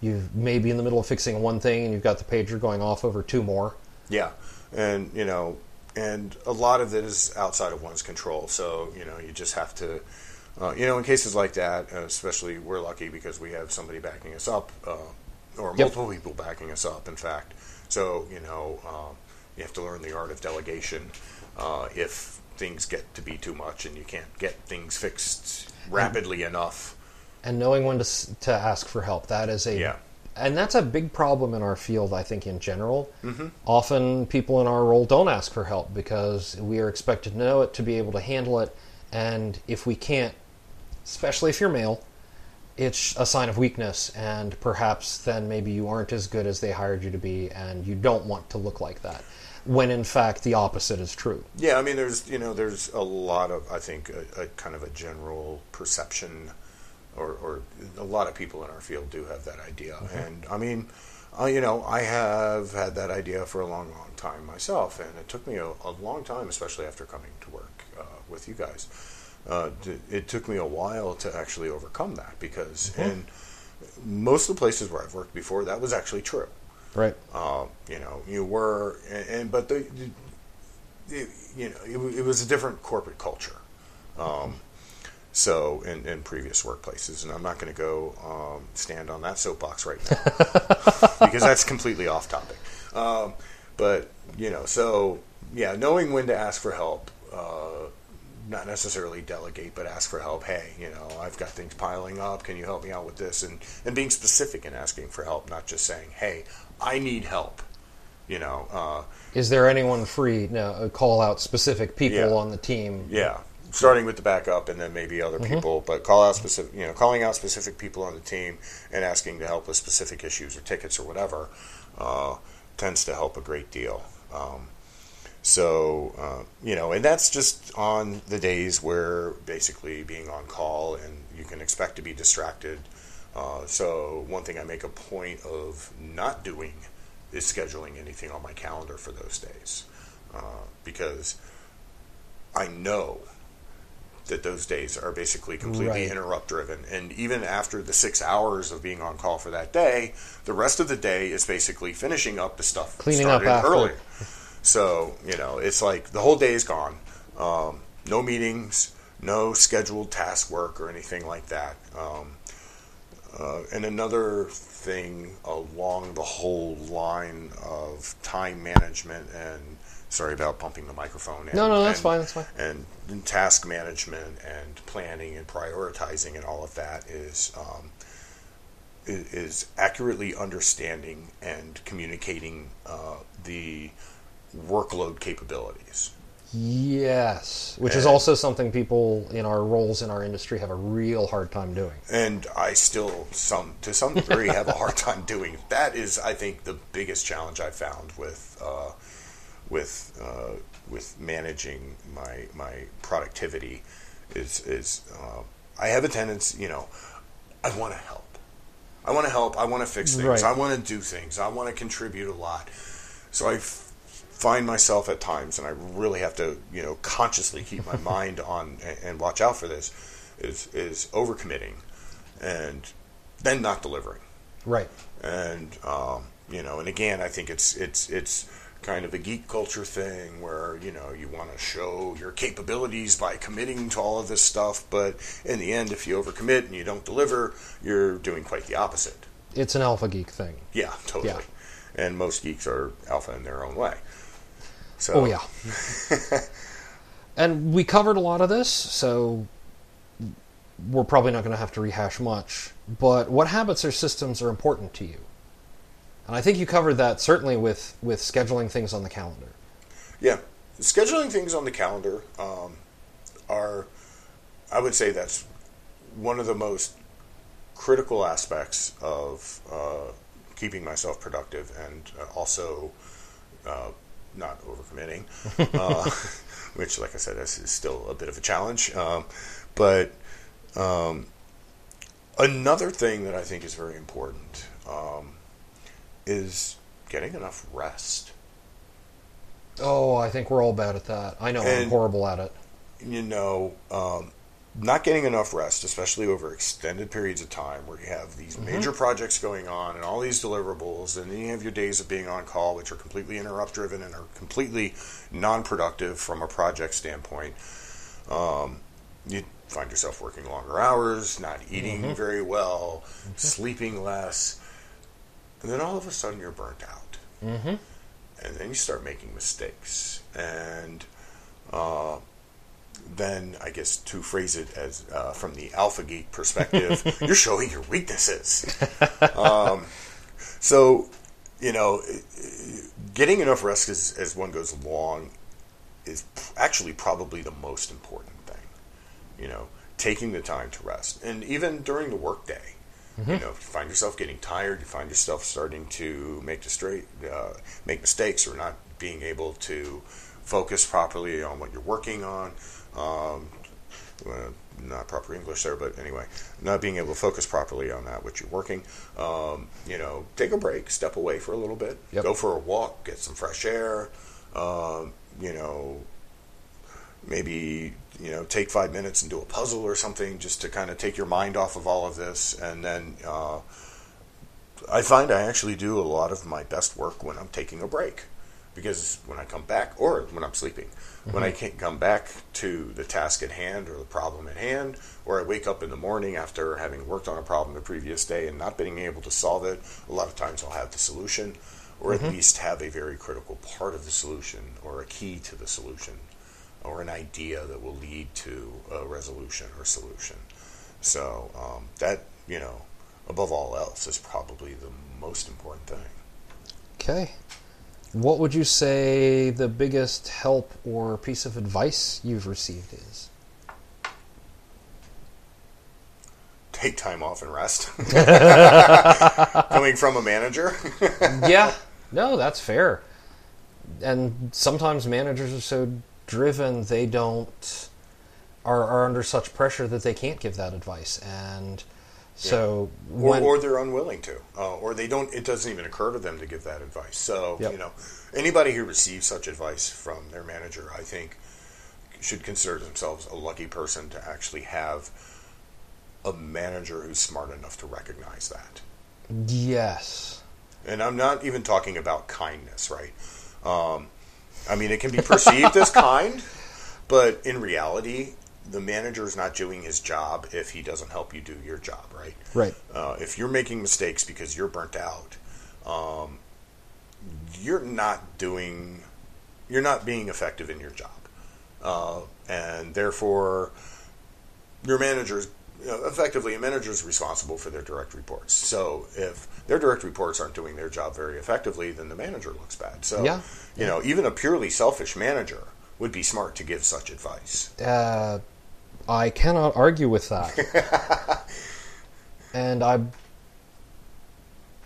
you may be in the middle of fixing one thing and you've got the pager going off over two more. Yeah, and you know, and a lot of it is outside of one's control. So you know, you just have to, uh, you know, in cases like that, uh, especially we're lucky because we have somebody backing us up, uh, or Yep. multiple people backing us up. In fact, so you know, uh, you have to learn the art of delegation uh, if things get to be too much and you can't get things fixed rapidly enough. And knowing when to to ask for help. That is a Yeah. and that's a big problem in our field. I think in general, mm-hmm. often people in our role don't ask for help because we are expected to know it to be able to handle it, and if we can't, especially if you're male. It's a sign of weakness, and perhaps then maybe you aren't as good as they hired you to be, and you don't want to look like that. When in fact the opposite is true. Yeah, I mean, there's you know, there's a lot of I think a, a kind of a general perception, or, or a lot of people in our field do have that idea, and I mean, uh, you know, I have had that idea for a long, long time myself, and it took me a, a long time, especially after coming to work uh, with you guys. Uh, to, it took me a while to actually overcome that because in most of the places where I've worked before, that was actually true. Right. Uh, you know, you were, and, and but the, the it, you know, it, it was a different corporate culture. Um, so in, in previous workplaces, and I'm not going to go um, stand on that soapbox right now because that's completely off topic. Um, but you know, so yeah, knowing when to ask for help. Uh, not necessarily delegate, but ask for help. Hey, you know, I've got things piling up. Can you help me out with this? And and being specific in asking for help, not just saying, "Hey, I need help." You know, uh, Is there anyone free? No, uh, call out specific people Yeah. on the team. yeah, starting with the backup and then maybe other people, but call out specific, you know, calling out specific people on the team and asking to help with specific issues or tickets or whatever uh, tends to help a great deal. Um, So, uh, you know, and that's just on the days where basically being on call and you can expect to be distracted. Uh, so, one thing I make a point of not doing is scheduling anything on my calendar for those days uh, because I know that those days are basically completely Right. interrupt driven. And even after the six hours of being on call for that day, the rest of the day is basically finishing up the stuff Cleaning up started after. earlier. So, you know, it's like the whole day is gone. Um, no meetings, no scheduled task work or anything like that. Um, uh, and another thing along the whole line of time management and sorry about bumping the microphone. And, No, no, that's and- fine, that's fine. And, and task management and planning and prioritizing and all of that is um, i- is accurately understanding and communicating uh, the workload capabilities. Yes, which is also something people in our roles in our industry have a real hard time doing. and I still some to some degree have a hard time doing. That is, I think, the biggest challenge I found with uh, with uh, with managing my my productivity is is uh, I have a tendency, you know, I want to help. I want to help. I want to fix things. Right. I want to do things. I want to contribute a lot. So I f- find myself at times, and I really have to, you know, consciously keep my mind on and, and watch out for this, is is overcommitting, and then not delivering Right. and um, you know, and again, I think it's it's it's kind of a geek culture thing where you know you want to show your capabilities by committing to all of this stuff, but in the end, if you overcommit and you don't deliver, you're doing quite the opposite. It's an alpha geek thing. Yeah, totally. Yeah. And most geeks are alpha in their own way. So Oh yeah. and we covered a lot of this, so we're probably not going to have to rehash much. But what habits or systems are important to you? And I think you covered that certainly with with scheduling things on the calendar. Yeah, scheduling things on the calendar um, are, I would say, that's one of the most critical aspects of uh, keeping myself productive and uh, also uh, not overcommitting, uh, which, like I said, this is still a bit of a challenge. Um, but um, another thing that I think is very important um, is getting enough rest. Oh, I think we're all bad at that. I know I'm horrible at it. you know, um, not getting enough rest, especially over extended periods of time where you have these major projects going on and all these deliverables, and then you have your days of being on call, which are completely interrupt driven and are completely non productive from a project standpoint. Um, you find yourself working longer hours, not eating very well, sleeping less, and then all of a sudden you're burnt out. Mm-hmm. And then you start making mistakes. And uh, then I guess to phrase it as uh, from the alpha geek perspective, you're showing your weaknesses. Um, so, you know, getting enough rest as, as one goes along is actually probably the most important thing. You know, taking the time to rest, and even during the workday. You know, if you find yourself getting tired, you find yourself starting to make the straight, uh, make mistakes, or not being able to focus properly on what you're working on. Um, not proper English there, but anyway, not being able to focus properly on that which you're working. Um, you know, take a break, step away for a little bit, Yep. go for a walk, get some fresh air. Um, you know, maybe you know take five minutes and do a puzzle or something just to kind of take your mind off of all of this, and then. Uh, I find I actually do a lot of my best work when I'm taking a break. Because when I come back, or when I'm sleeping, when I can't come back to the task at hand or the problem at hand, or I wake up in the morning after having worked on a problem the previous day and not being able to solve it, a lot of times I'll have the solution, or at least have a very critical part of the solution, or a key to the solution, or an idea that will lead to a resolution or solution. So um, that, you know, above all else, is probably the most important thing. Okay. What would you say the biggest help or piece of advice you've received is? take time off and rest. Coming from a manager, yeah. No, that's fair. and sometimes managers are so driven they don't are, are under such pressure that they can't give that advice and so or, when, or they're unwilling to, uh, or they don't. It doesn't even occur to them to give that advice. So Yep. you know, anybody who receives such advice from their manager, I think, should consider themselves a lucky person to actually have a manager who's smart enough to recognize that. yes And I'm not even talking about kindness, right? Um, I mean, it can be perceived as kind, but in reality, the manager is not doing his job if he doesn't help you do your job, right? right Uh, if you're making mistakes because you're burnt out, um, you're not doing, you're not being effective in your job, uh, and therefore, your manager is you know, effectively a manager is responsible for their direct reports. So if their direct reports aren't doing their job very effectively, then the manager looks bad. So Yeah. you know, even a purely selfish manager would be smart to give such advice. uh, I cannot argue with that. and I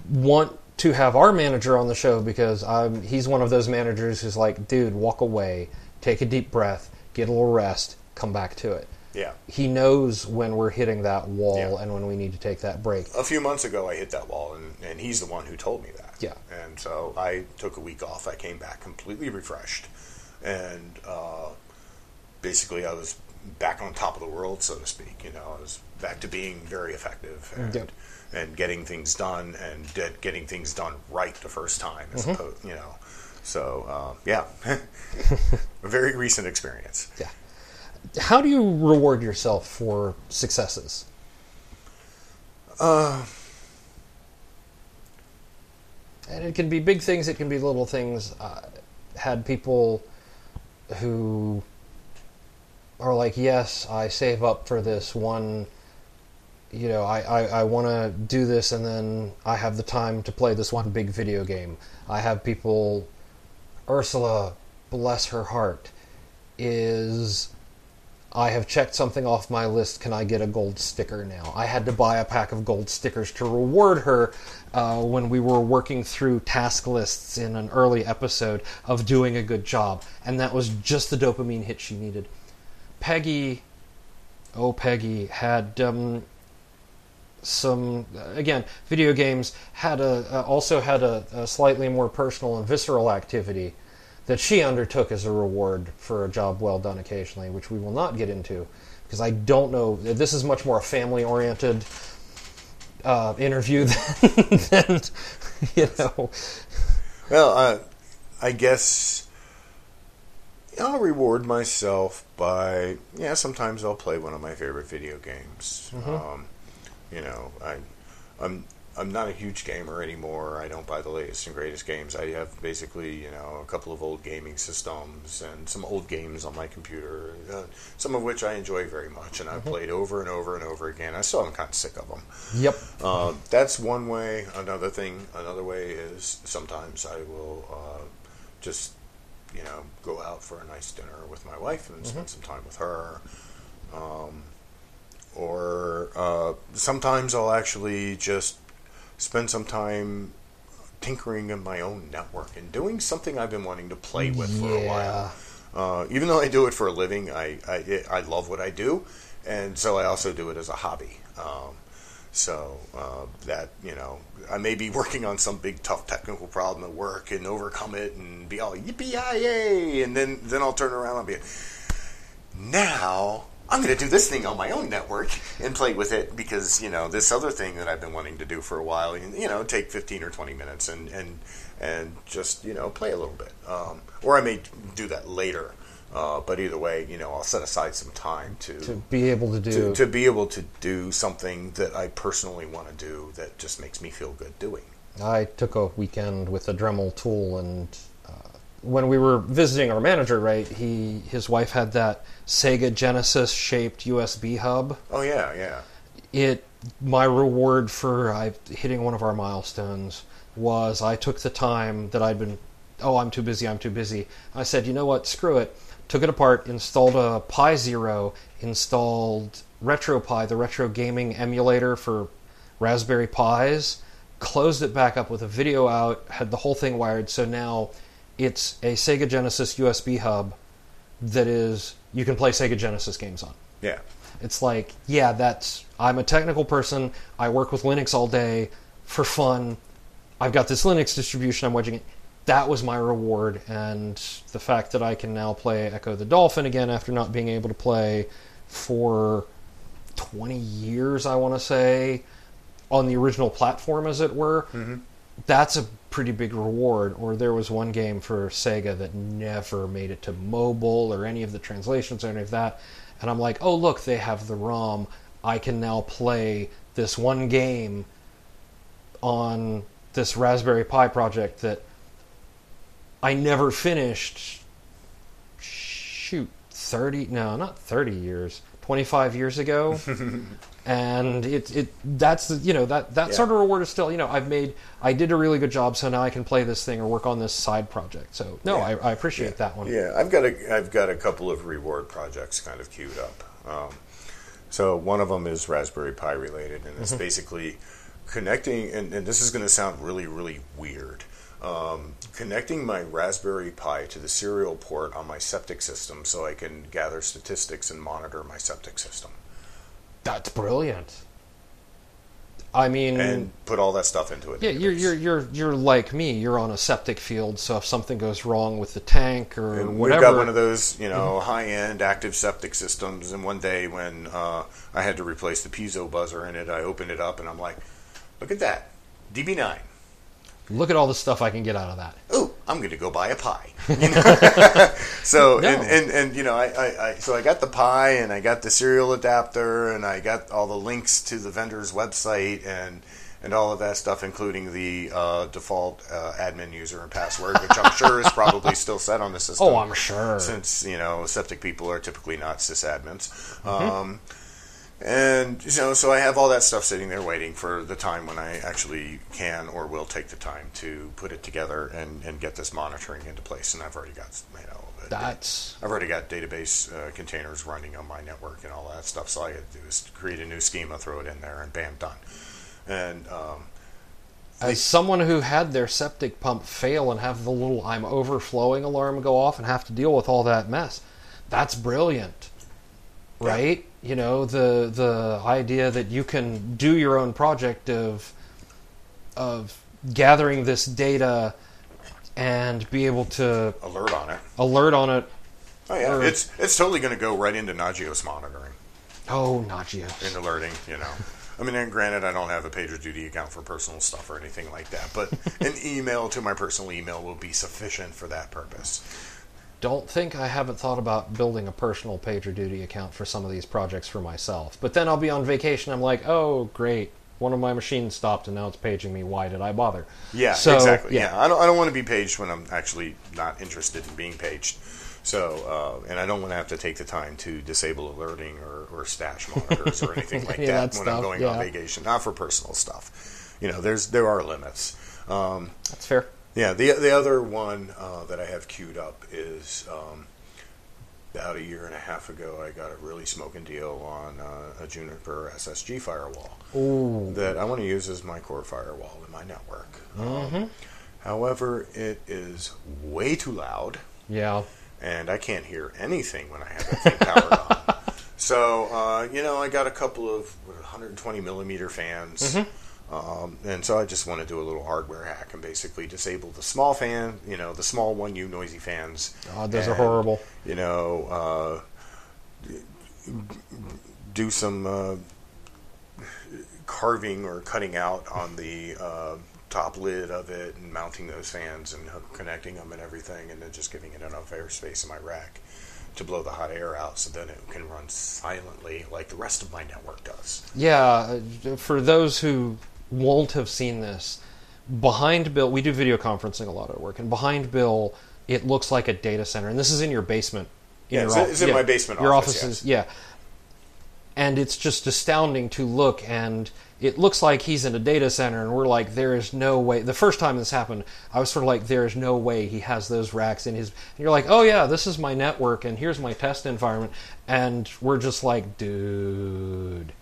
want to have our manager on the show because I'm, he's one of those managers who's like, dude, walk away, take a deep breath, get a little rest, come back to it. Yeah. He knows when we're hitting that wall Yeah. and when we need to take that break. a few months ago I hit that wall and, and he's the one who told me that. Yeah. And so I took a week off. I came back completely refreshed. And uh, basically I was back on top of the world, so to speak. You know, I was back to being very effective and, Yep. and getting things done and get- getting things done right the first time as opposed, you know. So, uh, yeah. a very recent experience. Yeah. How do you reward yourself for successes? Uh, and it can be big things it can be little things uh, had people who are like yes i save up for this one you know i, I, I want to do this and then i have the time to play this one big video game i have people ursula bless her heart is I have checked something off my list. Can I get a gold sticker now? I had to buy a pack of gold stickers to reward her uh, when we were working through task lists in an early episode of doing a good job. And that was just the dopamine hit she needed. Peggy, oh, Peggy, had um, some, again, video games had a, uh, also had a, a slightly more personal and visceral activity that she undertook as a reward for a job well done occasionally, which we will not get into because I don't know. This is much more a family oriented uh, interview than, than you know. Well, uh, I guess I'll reward myself by yeah. Sometimes I'll play one of my favorite video games. Um, you know, I, I'm I'm not a huge gamer anymore. I don't buy the latest and greatest games. I have basically you know a couple of old gaming systems and some old games on my computer, uh, some of which I enjoy very much, and I've played over and over and over again. I still am kind of sick of them. Yep. Uh, that's one way. Another thing, another way is sometimes I will uh, just, you know, go out for a nice dinner with my wife and spend some time with her. Um, or uh, sometimes I'll actually just spend some time tinkering in my own network and doing something I've been wanting to play with for a while. Uh, even though I do it for a living, I, I I love what I do, and so I also do it as a hobby. Um, so uh, that you know, I may be working on some big tough technical problem at work and overcome it and be all yippee yay, and then then I'll turn around and be now I'm going to do this thing on my own network and play with it because you know this other thing that I've been wanting to do for a while. You know, take 15 or 20 minutes and and and just you know play a little bit. Um, or I may do that later. Uh, but either way, you know, I'll set aside some time to To be able to do. to, to be able to do something that I personally want to do that just makes me feel good doing. I took a weekend with a Dremel tool, and when we were visiting our manager, right, he his wife had that Sega Genesis shaped USB hub. Oh yeah, yeah. It my reward for I, hitting one of our milestones was I took the time that I'd been. Oh, I'm too busy. I'm too busy. I said, you know what? Screw it. Took it apart, installed a Pi Zero, installed RetroPie, the retro gaming emulator for Raspberry Pis, closed it back up with a video out, had the whole thing wired. So now it's a Sega Genesis USB hub that is you can play Sega Genesis games on. Yeah. It's like, yeah, that's I'm a technical person. I work with Linux all day for fun. I've got this Linux distribution. I'm wedging it. That was my reward, and the fact that I can now play Ecco the Dolphin again after not being able to play for 20 years, I want to say, on the original platform, as it were. Mm-hmm. That's a pretty big reward. Or there was one game for Sega that never made it to mobile or any of the translations or any of that. And I'm like, oh, look, they have the ROM. I can now play this one game on this Raspberry Pi project that I never finished. Shoot, 30, no, not 30 years, 25 years ago. and it, it that's the, you know that that Yeah. sort of reward is still you know I've made I did a really good job so now I can play this thing or work on this side project so no Yeah. I, I appreciate Yeah. that one Yeah, I've got a I've got a couple of reward projects kind of queued up. Um, so one of them is Raspberry Pi related, and it's basically connecting. And, and this is going to sound really really weird. Um, connecting my Raspberry Pi to the serial port on my septic system so I can gather statistics and monitor my septic system that's brilliant I mean and put all that stuff into it. Yeah you're you're you're you're like me you're on a septic field so if something goes wrong with the tank or And whatever We've got one of those, you know, high-end active septic systems. And one day when uh, I had to replace the piezo buzzer in it, I opened it up and I'm like, "Look at that, DB9. look at all the stuff I can get out of that Oh, I'm going to go buy a Pi." You know? so No. and, and and you know, I, I, I so I got the Pi and I got the serial adapter and I got all the links to the vendor's website and. And all of that stuff, including the uh, default uh, admin user and password, which I'm sure is probably still set on the system oh I'm sure since you know septic people are typically not sysadmins. Mm-hmm. Um, and you know, so I have all that stuff sitting there waiting for the time when I actually can or will take the time to put it together and, and get this monitoring into place. And I've already got you know that's I've already got database uh, containers running on my network and all that stuff. So all I got to do is create a new schema, throw it in there, and bam, done. And um, As someone who had their septic pump fail and have the little I'm overflowing alarm go off and have to deal with all that mess, that's brilliant. Right? You know, the the idea that you can do your own project of of gathering this data and be able to alert on it. alert on it. Oh yeah, Or- it's it's totally going to go right into Nagios monitoring. Oh, Nagios. in alerting, you know. I mean, and granted, I don't have a PagerDuty account for personal stuff or anything like that, but an email to my personal email will be sufficient for that purpose. Don't think I haven't thought about building a personal PagerDuty account for some of these projects for myself. But then I'll be on vacation. I'm like, oh, great. One of my machines stopped and now it's paging me. Why did I bother? Yeah, So, exactly. Yeah. I don't. I don't want to be paged when I'm actually not interested in being paged. So, uh, and I don't want to have to take the time to disable alerting or, or stash monitors or anything like that, that when I'm going on vacation. Not for personal stuff. You know, there's there are limits. Um, That's fair. Yeah, the the other one uh, that I have queued up is um, about a year and a half ago. I got a really smoking deal on uh, a Juniper SSG firewall Ooh. that I want to use as my core firewall in my network. Um, however, it is way too loud, Yeah. and I can't hear anything when I have that thing powered on. So, uh, you know, I got a couple of 120 millimeter fans. Um, and so I just want to do a little hardware hack and basically disable the small fan, you know, the small 1U noisy fans. Oh, those are horrible. You know, uh, do some uh, carving or cutting out on the uh, top lid of it and mounting those fans and connecting them and everything, and then just giving it enough airspace in my rack to blow the hot air out so then it can run silently like the rest of my network does. Yeah. uh, For those who won't have seen this, behind Bill, we do video conferencing a lot at work, and behind Bill, it looks like a data center. And this is in your basement. in Yeah, your it's in- it's in my basement Your office, offices, yeah. And it's just astounding to look, and it looks like he's in a data center, and we're like, there is no way. The first time this happened, I was sort of like, there is no way he has those racks in his. And you're like, oh yeah, this is my network, and here's my test environment, and we're just like, dude,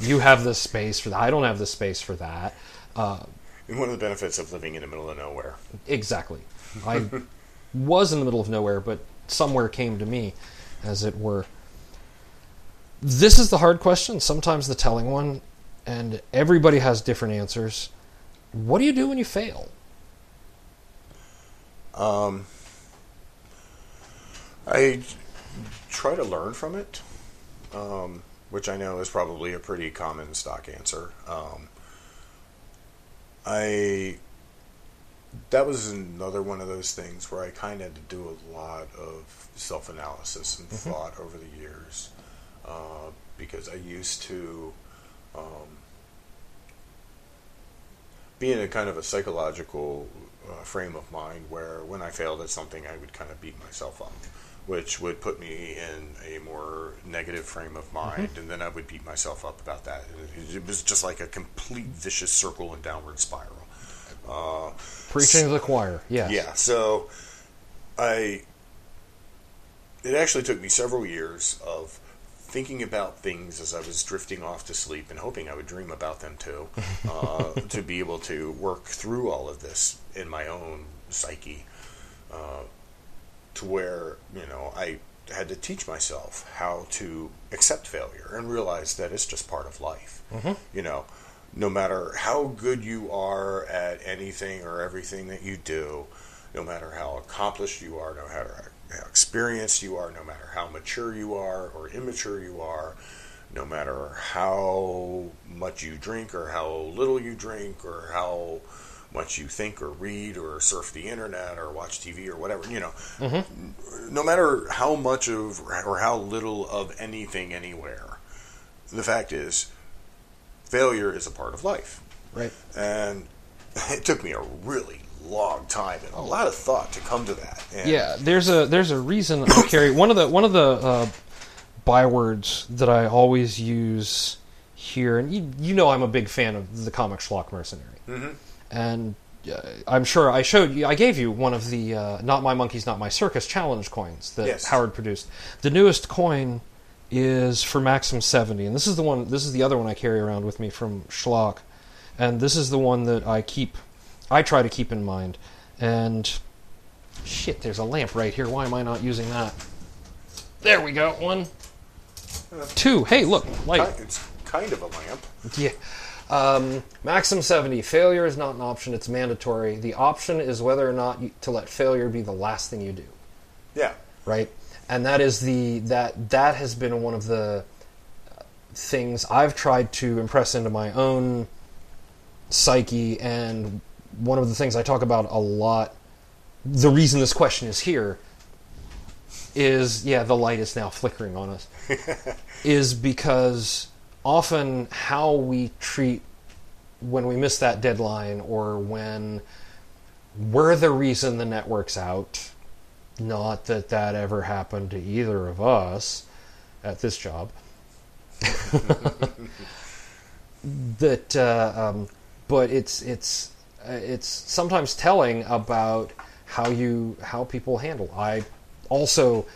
you have the space for that. I don't have the space for that. Uh, And one of the benefits of living in the middle of nowhere. exactly. I was in the middle of nowhere, but somewhere came to me, as it were. This is the hard question, sometimes the telling one, and everybody has different answers. What do you do when you fail? Um, I try to learn from it, um, which I know is probably a pretty common stock answer. Um, I that was another one of those things where I kind of had to do a lot of self analysis and thought over the years uh, because I used to um, be in a kind of a psychological uh, frame of mind where when I failed at something, I would kind of beat myself up, which would put me in a more negative frame of mind, and then I would beat myself up about that. It, was just like a complete vicious circle and downward spiral. Uh, Preaching to the choir, yeah, yeah, so I. It actually took me several years of thinking about things as I was drifting off to sleep and hoping I would dream about them too, uh, to be able to work through all of this in my own psyche, uh, to where you know I had to teach myself how to accept failure and realize that it's just part of life. Mm-hmm. You know, no matter how good you are at anything or everything that you do, no matter how accomplished you are, no matter how experienced you are, no matter how mature you are or immature you are, no matter how much you drink or how little you drink or how much you think or read or surf the internet or watch TV or whatever, you know, no matter how much of or how little of anything anywhere, the fact is, failure is a part of life. Right. And it took me a really long time and a lot of thought to come to that. And Yeah, there's a there's a reason I carry one of the one of the uh, bywords that I always use here, and you you know I'm a big fan of the comic schlock mercenary, mm-hmm. And uh, I'm sure I showed you I gave you one of the uh, not my monkeys not my circus challenge coins that Yes. Howard produced. The newest coin is for Maxim 70, and this is the one this is the other one I carry around with me from schlock, and this is the one that I keep I try to keep in mind, and Shit, there's a lamp right here. Why am I not using that? There we go. One, two. Hey, look, light. it's kind of a lamp. Yeah. Um, Maxim 70. Failure is not an option, it's mandatory. The option is whether or not you, to let failure be the last thing you do, Yeah. right? And that is the that that has been one of the uh, things I've tried to impress into my own psyche and one of the things I talk about a lot the reason this question is here is yeah the light is now flickering on us is because often how we treat when we miss that deadline or when we're the reason the network's out not that that ever happened to either of us at this job. That uh, um, but it's it's uh, it's sometimes telling about how you how people handle. I also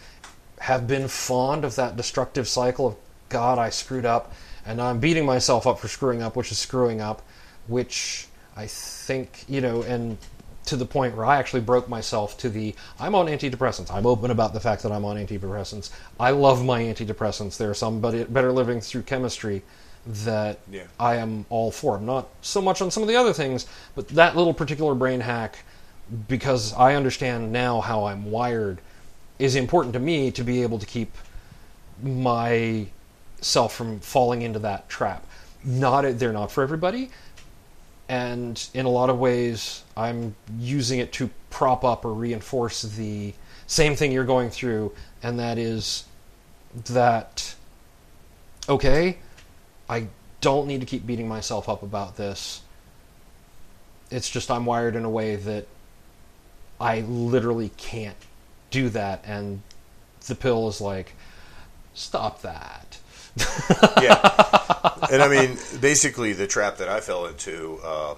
have been fond of that destructive cycle of god i screwed up and i'm beating myself up for screwing up which is screwing up which i think you know and to the point where i actually broke myself to the i'm on antidepressants i'm open about the fact that i'm on antidepressants i love my antidepressants there are some but better living through chemistry that Yeah. I am all for. I'm not so much on some of the other things, but that little particular brain hack, because I understand now how I'm wired, is important to me to be able to keep myself from falling into that trap. Not they're not for everybody, and in a lot of ways, I'm using it to prop up or reinforce the same thing you're going through, and that is that okay, I don't need to keep beating myself up about this. It's just I'm wired in a way that I literally can't do that, and the pill is like, stop that. yeah. And I mean, basically, the trap that I fell into uh,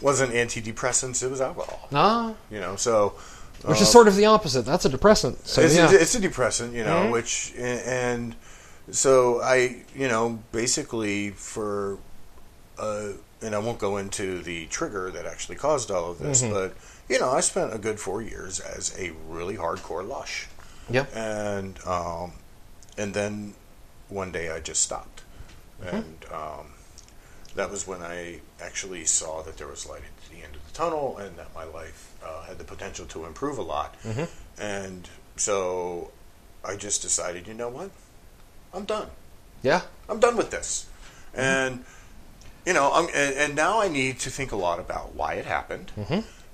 wasn't antidepressants; it was alcohol. Nah, You know, so which is sort of the opposite. That's a depressant. So it's, yeah, a, it's a depressant, you know, which and so I, you know, basically for, uh, and I won't go into the trigger that actually caused all of this, but you know, I spent a good four years as a really hardcore lush, Yep. and um, and then one day I just stopped, and um, that was when I actually saw that there was light at the end of the tunnel, and that my life uh, had the potential to improve a lot, and so I just decided, you know what, I'm done. Yeah. I'm done with this. And you know, I'm, and, and now I need to think a lot about why it happened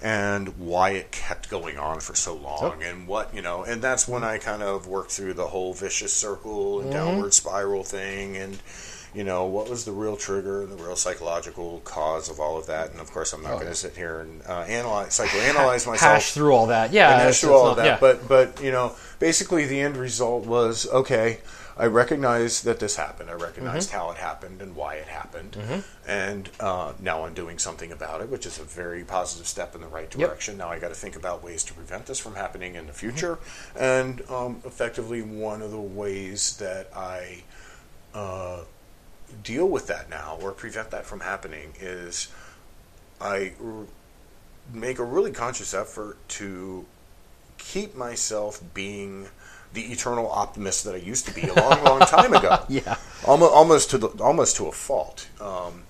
and why it kept going on for so long and what, you know, and that's when I kind of worked through the whole vicious circle and mm-hmm. downward spiral thing and you know, what was the real trigger and the real psychological cause of all of that? And of course, I'm not going to sit here and uh, analyze, psychoanalyze myself Hash through all that. Yeah. hash through all not- of that. yeah. But but you know, basically the end result was okay. I recognize that this happened. I recognized Mm-hmm. how it happened and why it happened, and uh, now I'm doing something about it, which is a very positive step in the right Yep. direction. Now I got to think about ways to prevent this from happening in the Mm-hmm. future, and um, effectively one of the ways that I uh, deal with that now or prevent that from happening is I r- make a really conscious effort to keep myself being the eternal optimist that I used to be a long, long time ago. Yeah. almost, almost to the, almost to a fault. Um,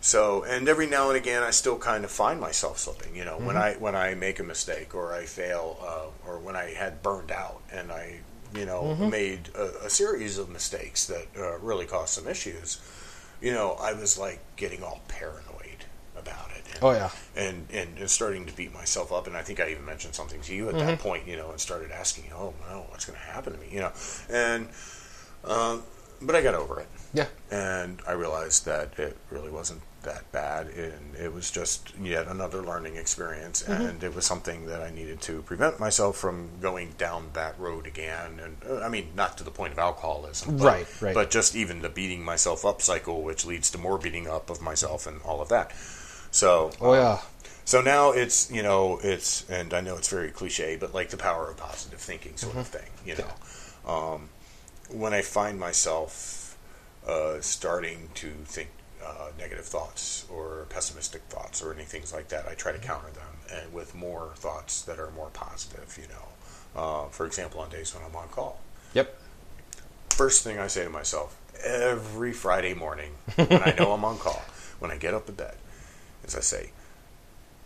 so, and every now and again, I still kind of find myself slipping. You know, when I when I make a mistake or I fail, uh, or when I had burned out and I, you know, made a, a series of mistakes that uh, really caused some issues. You know, I was like getting all paranoid about it. And, Oh, yeah. and, and and starting to beat myself up. And I think I even mentioned something to you at that point. You know, and started asking, "Oh no, what's going to happen to me?" You know, and um, but I got over it Yeah. and I realized that it really wasn't that bad, and it was just yet another learning experience, Mm-hmm. and it was something that I needed to prevent myself from going down that road again. And uh, I mean, not to the point of alcoholism, but, Right, right. but just even the beating myself up cycle, which leads to more beating up of myself and all of that. So, Oh yeah. so now it's you know it's and I know it's very cliche, but like the power of positive thinking sort of thing. You know, um, when I find myself uh, starting to think uh, negative thoughts or pessimistic thoughts or any things like that, I try to counter them and with more thoughts that are more positive. You know, uh, for example, on days when I'm on call, Yep. first thing I say to myself every Friday morning when I know I'm on call, when I get up in bed, is I say,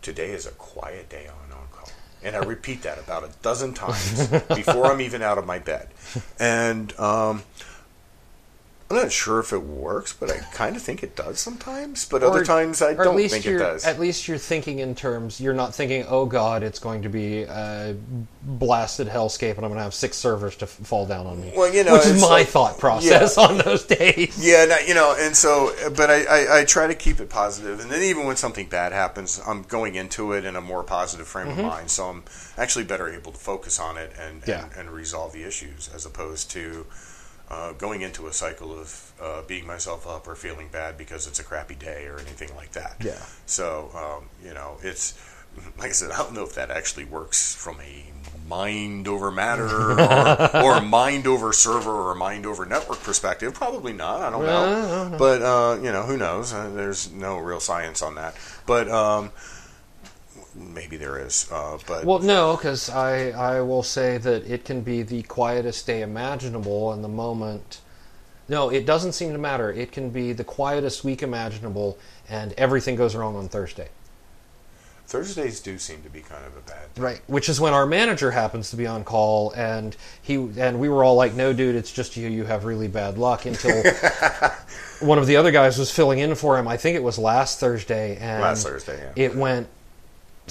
Today is a quiet day on on call. And I repeat that about a dozen times before I'm even out of my bed. And um, I'm not sure if it works, but I kind of think it does sometimes. But other times I don't think it does. At least you're thinking in terms. You're not thinking, "Oh God, it's going to be a blasted hellscape, and I'm going to have six servers to f- fall down on me." Well, you know, which is my like- thought process on those days. Yeah, no, you know, and so, but I, I, I try to keep it positive, and then even when something bad happens, I'm going into it in a more positive frame of mm-hmm. mind, so I'm actually better able to focus on it and Yeah. and, and resolve the issues as opposed to uh, going into a cycle of uh, beating myself up or feeling bad because it's a crappy day or anything like that. Yeah. So, um, you know, it's like I said, I don't know if that actually works from a mind over matter or, or mind over server or mind over network perspective. Probably not. I don't know. But, uh, you know, who knows? Uh, there's no real science on that. But um, maybe there is. Uh, but Well, no, because I, I will say that it can be the quietest day imaginable, and the moment. No, it doesn't seem to matter. It can be the quietest week imaginable, and everything goes wrong on Thursday. Thursdays do seem to be kind of a bad day. Right, which is when our manager happens to be on call, and he and we were all like, "No, dude, it's just you. You have really bad luck." Until one of the other guys was filling in for him. I think it was last Thursday, and Last Thursday, yeah. it went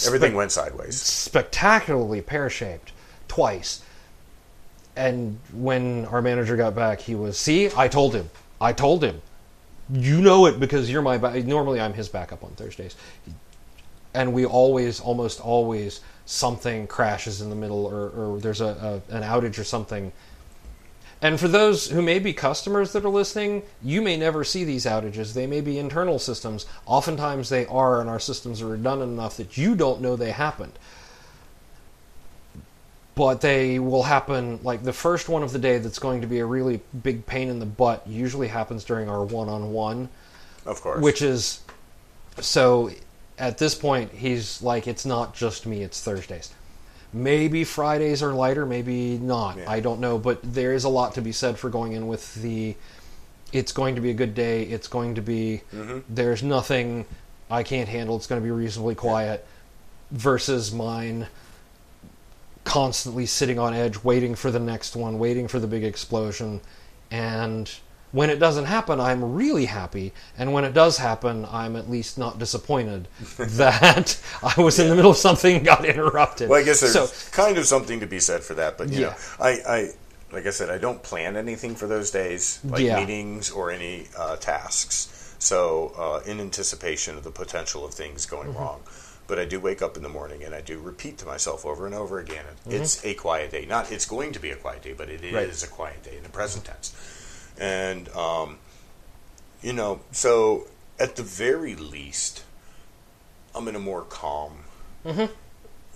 Everything spec- went sideways. spectacularly pear shaped twice. And when our manager got back, he was, "See, I told him. I told him. You know it because you're my. Ba- Normally, I'm his backup on Thursdays." and we always, almost always, something crashes in the middle, or, or there's a, a an outage or something. And for those who may be customers that are listening, you may never see these outages. They may be internal systems. Oftentimes they are, and our systems are redundant enough that you don't know they happened. But they will happen, like the first one of the day that's going to be a really big pain in the butt usually happens during our one on one Of course. which is so at this point, he's like, it's not just me, it's Thursdays. Maybe Fridays are lighter, maybe not. Yeah. I don't know, but there is a lot to be said for going in with the it's going to be a good day, it's going to be mm-hmm. there's nothing I can't handle, it's going to be reasonably quiet versus mine constantly sitting on edge waiting for the next one, waiting for the big explosion and when it doesn't happen, I'm really happy, and when it does happen, I'm at least not disappointed that I was in the middle of something and got interrupted. Well, I guess there's so, kind of something to be said for that, but you Yeah. know, I, I, like I said, I don't plan anything for those days, like Yeah. meetings or any uh, tasks. So, uh, in anticipation of the potential of things going Mm-hmm. wrong, but I do wake up in the morning and I do repeat to myself over and over again, Mm-hmm. "It's a quiet day." Not it's going to be a quiet day, but it is Right. a quiet day in the present tense. And um, you know, so at the very least, I'm in a more calm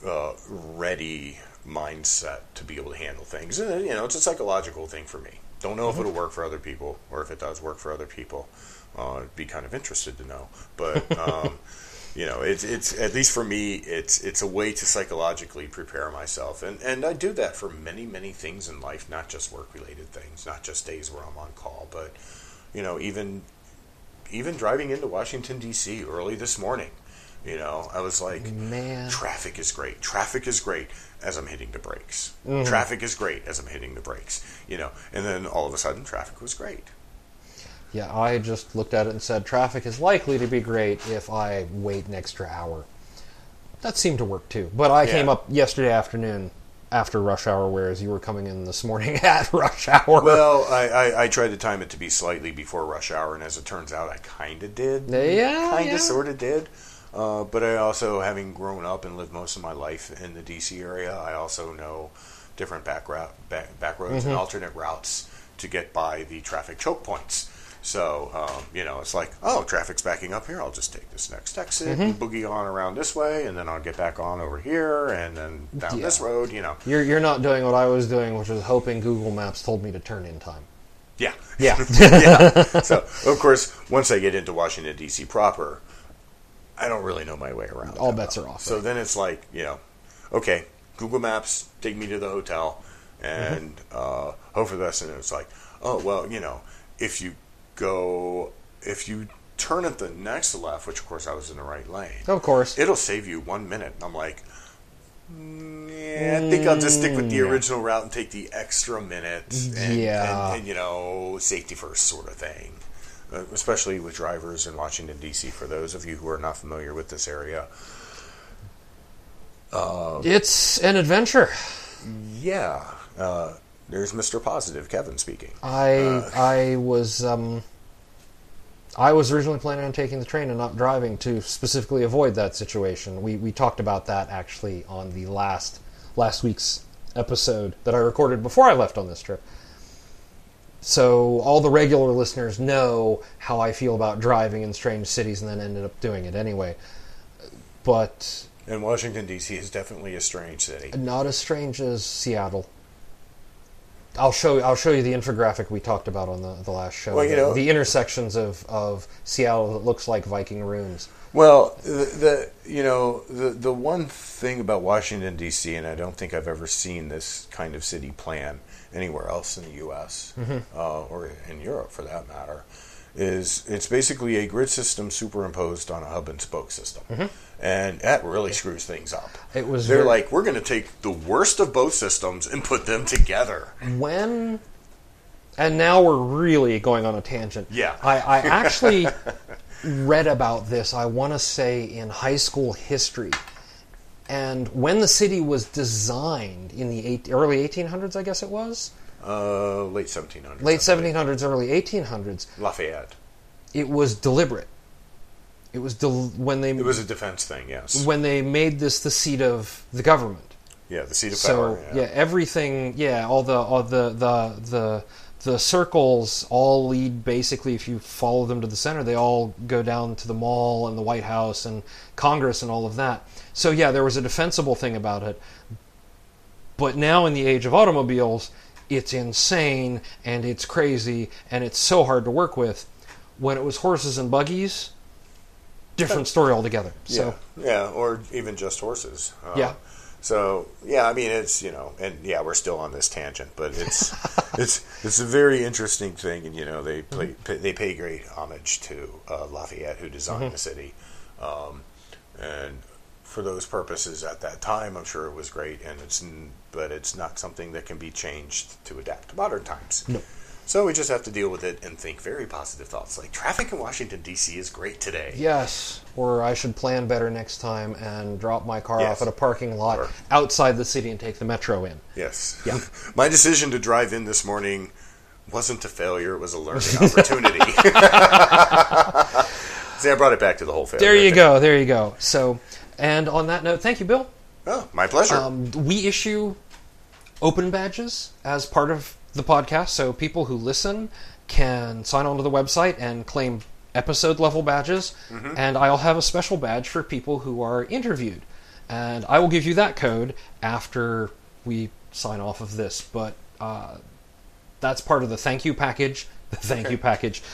uh, ready mindset to be able to handle things. And, you know, it's a psychological thing for me. Don't know if it'll work for other people, or if it does work for other people. Uh, I'd be kind of interested to know. But um, you know, it's it's at least for me, it's it's a way to psychologically prepare myself, and and I do that for many many things in life, not just work related things, not just days where I'm on call, but you know, even even driving into Washington D.C. early this morning. You know, I was like, Man. traffic is great. Traffic is great as I'm hitting the brakes. Mm-hmm. Traffic is great as I'm hitting the brakes. You know, and then all of a sudden, traffic was great. Yeah, I just looked at it and said traffic is likely to be great if I wait an extra hour. That seemed to work too. But I came up yesterday afternoon after rush hour, whereas you were coming in this morning at rush hour. Well, I, I, I tried to time it to be slightly before rush hour, and as it turns out, I kind of did. Yeah, kind of, yeah. sort of did. Uh, but I also, having grown up and lived most of my life in the DC area, I also know different back, route, back, back roads Mm-hmm. and alternate routes to get by the traffic choke points. So, um, you know, it's like, oh, traffic's backing up here. I'll just take this next exit and Mm-hmm. boogie on around this way, and then I'll get back on over here, and then down Yeah. this road, you know. You're you're not doing what I was doing, which was hoping Google Maps told me to turn in time. Yeah. Yeah. yeah. So, of course, once I get into Washington D.C. proper, I don't really know my way around. All bets well. are off, So right? then it's like, you know, okay, Google Maps take me to the hotel, and Mm-hmm. uh, hope for the best. And it's like, oh well, you know, if you go, if you turn at the next left, which of course I was in the right lane, Of course. it'll save you one minute. And I'm like, "Mm, yeah, I think I'll just stick with the Mm, original route and take the extra minute. And, Yeah. and, and, you know, safety first sort of thing. Uh, especially with drivers in Washington D.C. For those of you who are not familiar with this area, It's an adventure. yeah, uh, there's Mr. Positive, Kevin speaking. I Uh. I was um, I was originally planning on taking the train and not driving to specifically avoid that situation. We we talked about that actually on the last last week's episode that I recorded before I left on this trip. So all the regular listeners know how I feel about driving in strange cities, and then ended up doing it anyway. But And Washington D.C. is definitely a strange city. not as strange as Seattle. I'll show I'll show you the infographic we talked about on the, the last show. Well, you the, know- the intersections of, of Seattle that looks like Viking ruins. Well, the, the you know the the one thing about Washington D.C. and I don't think I've ever seen this kind of city plan anywhere else in the U.S. Uh, or in Europe for that matter, is it's basically a grid system superimposed on a hub and spoke system, mm-hmm. and that really screws things up. It was they're very- like we're going to take the worst of both systems and put them together. When and now we're really going on a tangent. Yeah. I, I actually read about this. I want to say in high school history. And when the city was designed in the eight, early 1800s, I guess it was Uh, late 1700s, late I believe. 1700s, early 1800s. Lafayette. It was deliberate. It was del- when they It was a defense thing, yes. when they made this the seat of the government. Yeah, the seat of So power. yeah. everything, yeah, all the all the the the the circles all lead basically. If you follow them to the center, they all go down to the mall and the White House and Congress and all of that. So yeah, there was a defensible thing about it. But now in the age of automobiles, it's insane and it's crazy and it's so hard to work with. When it was horses and buggies, different story altogether. So yeah, yeah, or even just horses. Uh, Yeah. So yeah, I mean it's you know, and yeah, we're still on this tangent, but it's it's it's a very interesting thing, and you know they play, Mm-hmm. pay, they pay great homage to uh, Lafayette, who designed Mm-hmm. the city, um, and for those purposes at that time, I'm sure it was great, and it's but it's not something that can be changed to adapt to modern times. No. So we just have to deal with it and think very positive thoughts, like traffic in Washington D.C. is great today. yes, or I should plan better next time and drop my car Yes. off at a parking lot Or- outside the city and take the metro in. Yes. Yeah. My decision to drive in this morning wasn't a failure; it was a learning opportunity. See, I brought it back to the whole failure. There you go. There you go. So, and on that note, thank you, Bill. Oh, my pleasure. Um, we issue open badges as part of the podcast, so people who listen can sign on to the website and claim episode level badges. And I'll have a special badge for people who are interviewed. And I will give you that code after we sign off of this. But uh, that's part of the thank you package. The thank you package.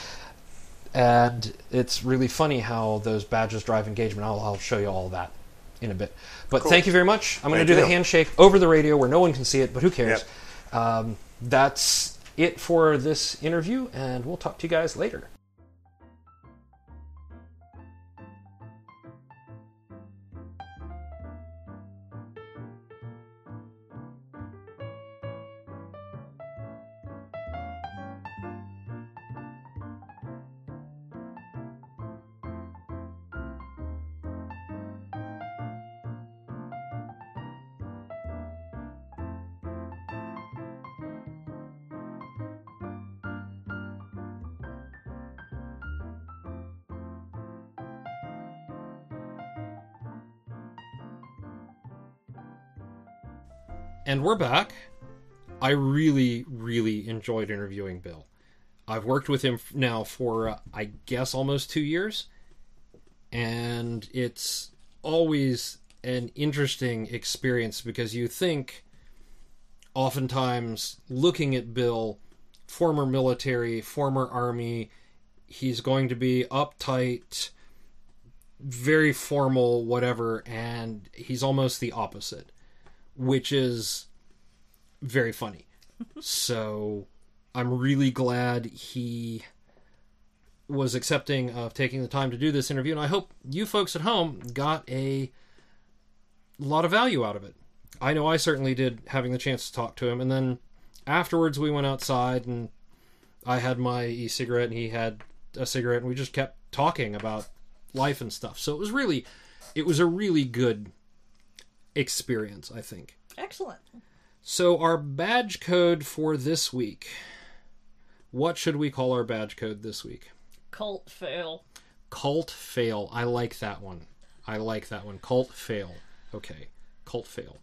And it's really funny how those badges drive engagement. I'll, I'll show you all that in a bit. But Cool. thank you very much. I'm going to do the handshake over the radio where no one can see it, but who cares? Yep. Um, that's it for this interview, and we'll talk to you guys later. And we're back. I really, really enjoyed interviewing Bill. I've worked with him now for, uh, I guess, almost two years. And it's always an interesting experience because you think, oftentimes, looking at Bill, former military, former army, he's going to be uptight, very formal, whatever, and he's almost the opposite which is very funny. so I'm really glad he was accepting of taking the time to do this interview, and I hope you folks at home got a lot of value out of it. I know I certainly did having the chance to talk to him, and then afterwards we went outside and I had my e-cigarette and he had a cigarette, and we just kept talking about life and stuff. So it was really, it was a really good experience, I think. Excellent. So, our badge code for this week. What should we call our badge code this week? Cult fail. Cult fail. I like that one. I like that one. Cult fail. Okay. Cult fail.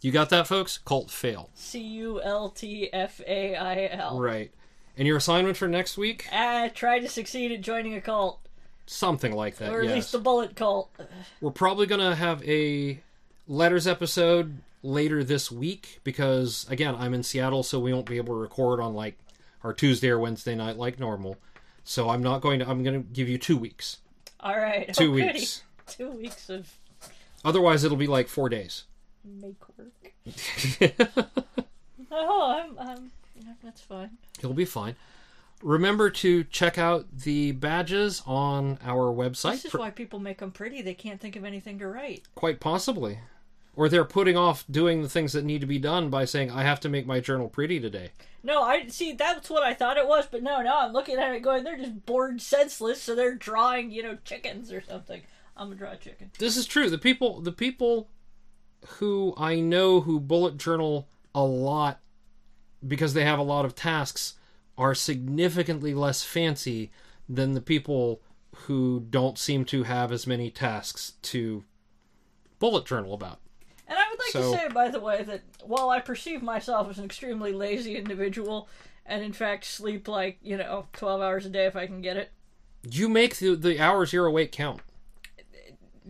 You got that, folks? Cult fail. C U L T F A I L. Right. And your assignment for next week? Ah, try to succeed at joining a cult, Something like that, or at yes. least the bullet cult. We're probably going to have a letters episode later this week because, again, I'm in Seattle, so we won't be able to record on like our Tuesday or Wednesday night like normal. So I'm not going to, I'm going to give you two weeks. All right. Two goody. weeks. Two weeks of Otherwise, it'll be like four days. make work. oh, I'm, I'm, that's fine. It'll be fine. Remember to check out the badges on our website. This is why people make them pretty. They can't think of anything to write. Quite possibly. Or they're putting off doing the things that need to be done by saying, I have to make my journal pretty today. No, I see. That's what I thought it was, but no, no, I'm looking at it going. They're just bored senseless, so they're drawing, you know, chickens or something. I'm gonna draw a chicken. This is true. The people the people who I know who bullet journal a lot because they have a lot of tasks are significantly less fancy than the people who don't seem to have as many tasks to bullet journal about. And I would like So- to say, by the way, that while I perceive myself as an extremely lazy individual, and in fact sleep like you know 12 hours a day if I can get it, You make the, the hours you're awake count.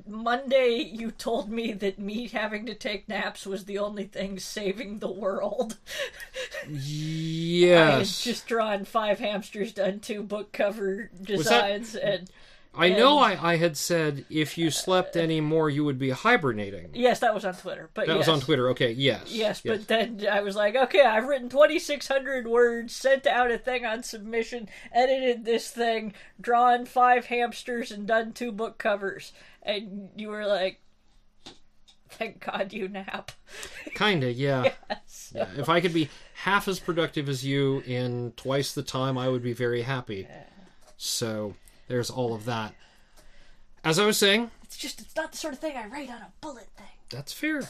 Monday you told me that me having to take naps was the only thing saving the world. I had Yes. just drawn five hamsters, done two book cover that- designs, and I know I, I had said if you slept any more, you would be hibernating. Yes, that was on Twitter. But That yes. was on Twitter. Okay, yes. Yes, but then I was like, okay, I've written 2,600 words, sent out a thing on submission, edited this thing, drawn five hamsters, and done two book covers. And you were like, thank God you nap. Kinda, yeah. Yes. Yeah, If I could be half as productive as you in twice the time, I would be very happy. So there's all of that. As I was saying, It's just, it's not the sort of thing I write on a bullet thing. that's fair.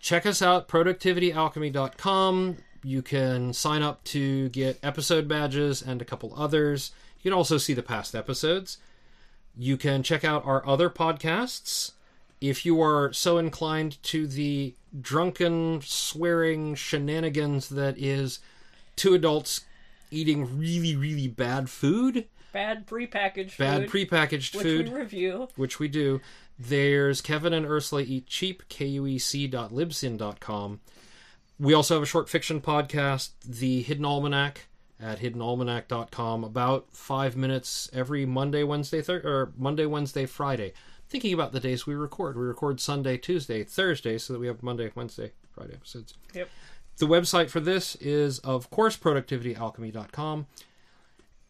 Check us out, productivityalchemy.com. You can sign up to get episode badges and a couple others. You can also see the past episodes. You can check out our other podcasts. If you are so inclined to the drunken, swearing shenanigans that is two adults eating really, really bad food, Bad prepackaged bad food, prepackaged which food, we review. which we do. There's Kevin and Ursula Eat Cheap, kuec.libsyn.com. We also have a short fiction podcast, The Hidden Almanac, at hiddenalmanac.com, about five minutes every Monday, Wednesday, thir- or Monday, Wednesday, Friday. Thinking about the days we record. We record Sunday, Tuesday, Thursday, so that we have Monday, Wednesday, Friday episodes. Yep. The website for this is, of course, productivityalchemy.com.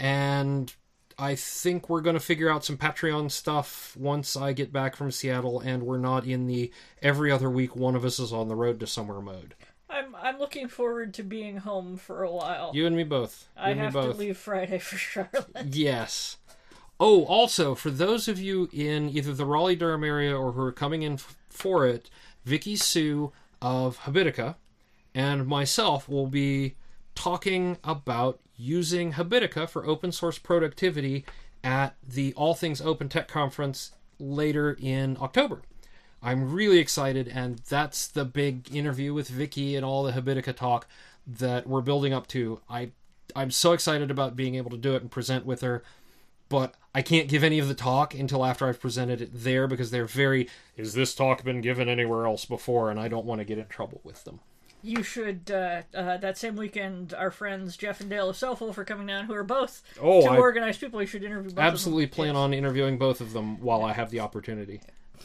And I think we're going to figure out some Patreon stuff once I get back from Seattle and we're not in the every other week one of us is on the road to somewhere mode. I'm I'm looking forward to being home for a while. You and me both. You I have to leave Friday for Charlotte. Yes. Oh, also, for those of you in either the Raleigh Durham area or who are coming in f- for it, Vicky Hsu of Habitica and myself will be talking about using Habitica for open source productivity at the All Things Open Tech Conference later in October. I'm really excited, and that's the big interview with Vicky and all the Habitica talk that we're building up to. I I'm so excited about being able to do it and present with her, but I can't give any of the talk until after I've presented it there because they're very. Is this talk been given anywhere else before? And I don't want to get in trouble with them. You should uh, uh, that same weekend. Our friends Jeff and Dale of Selfwolf for coming down, who are both Oh, two I- organized people. You should interview. Both Absolutely of them. plan Yes. on interviewing both of them while I have the opportunity.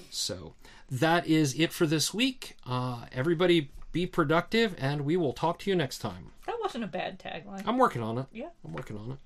So that is it for this week. Uh, everybody be productive, and we will talk to you next time. That wasn't a bad tagline. I'm working on it. Yeah. I'm working on it.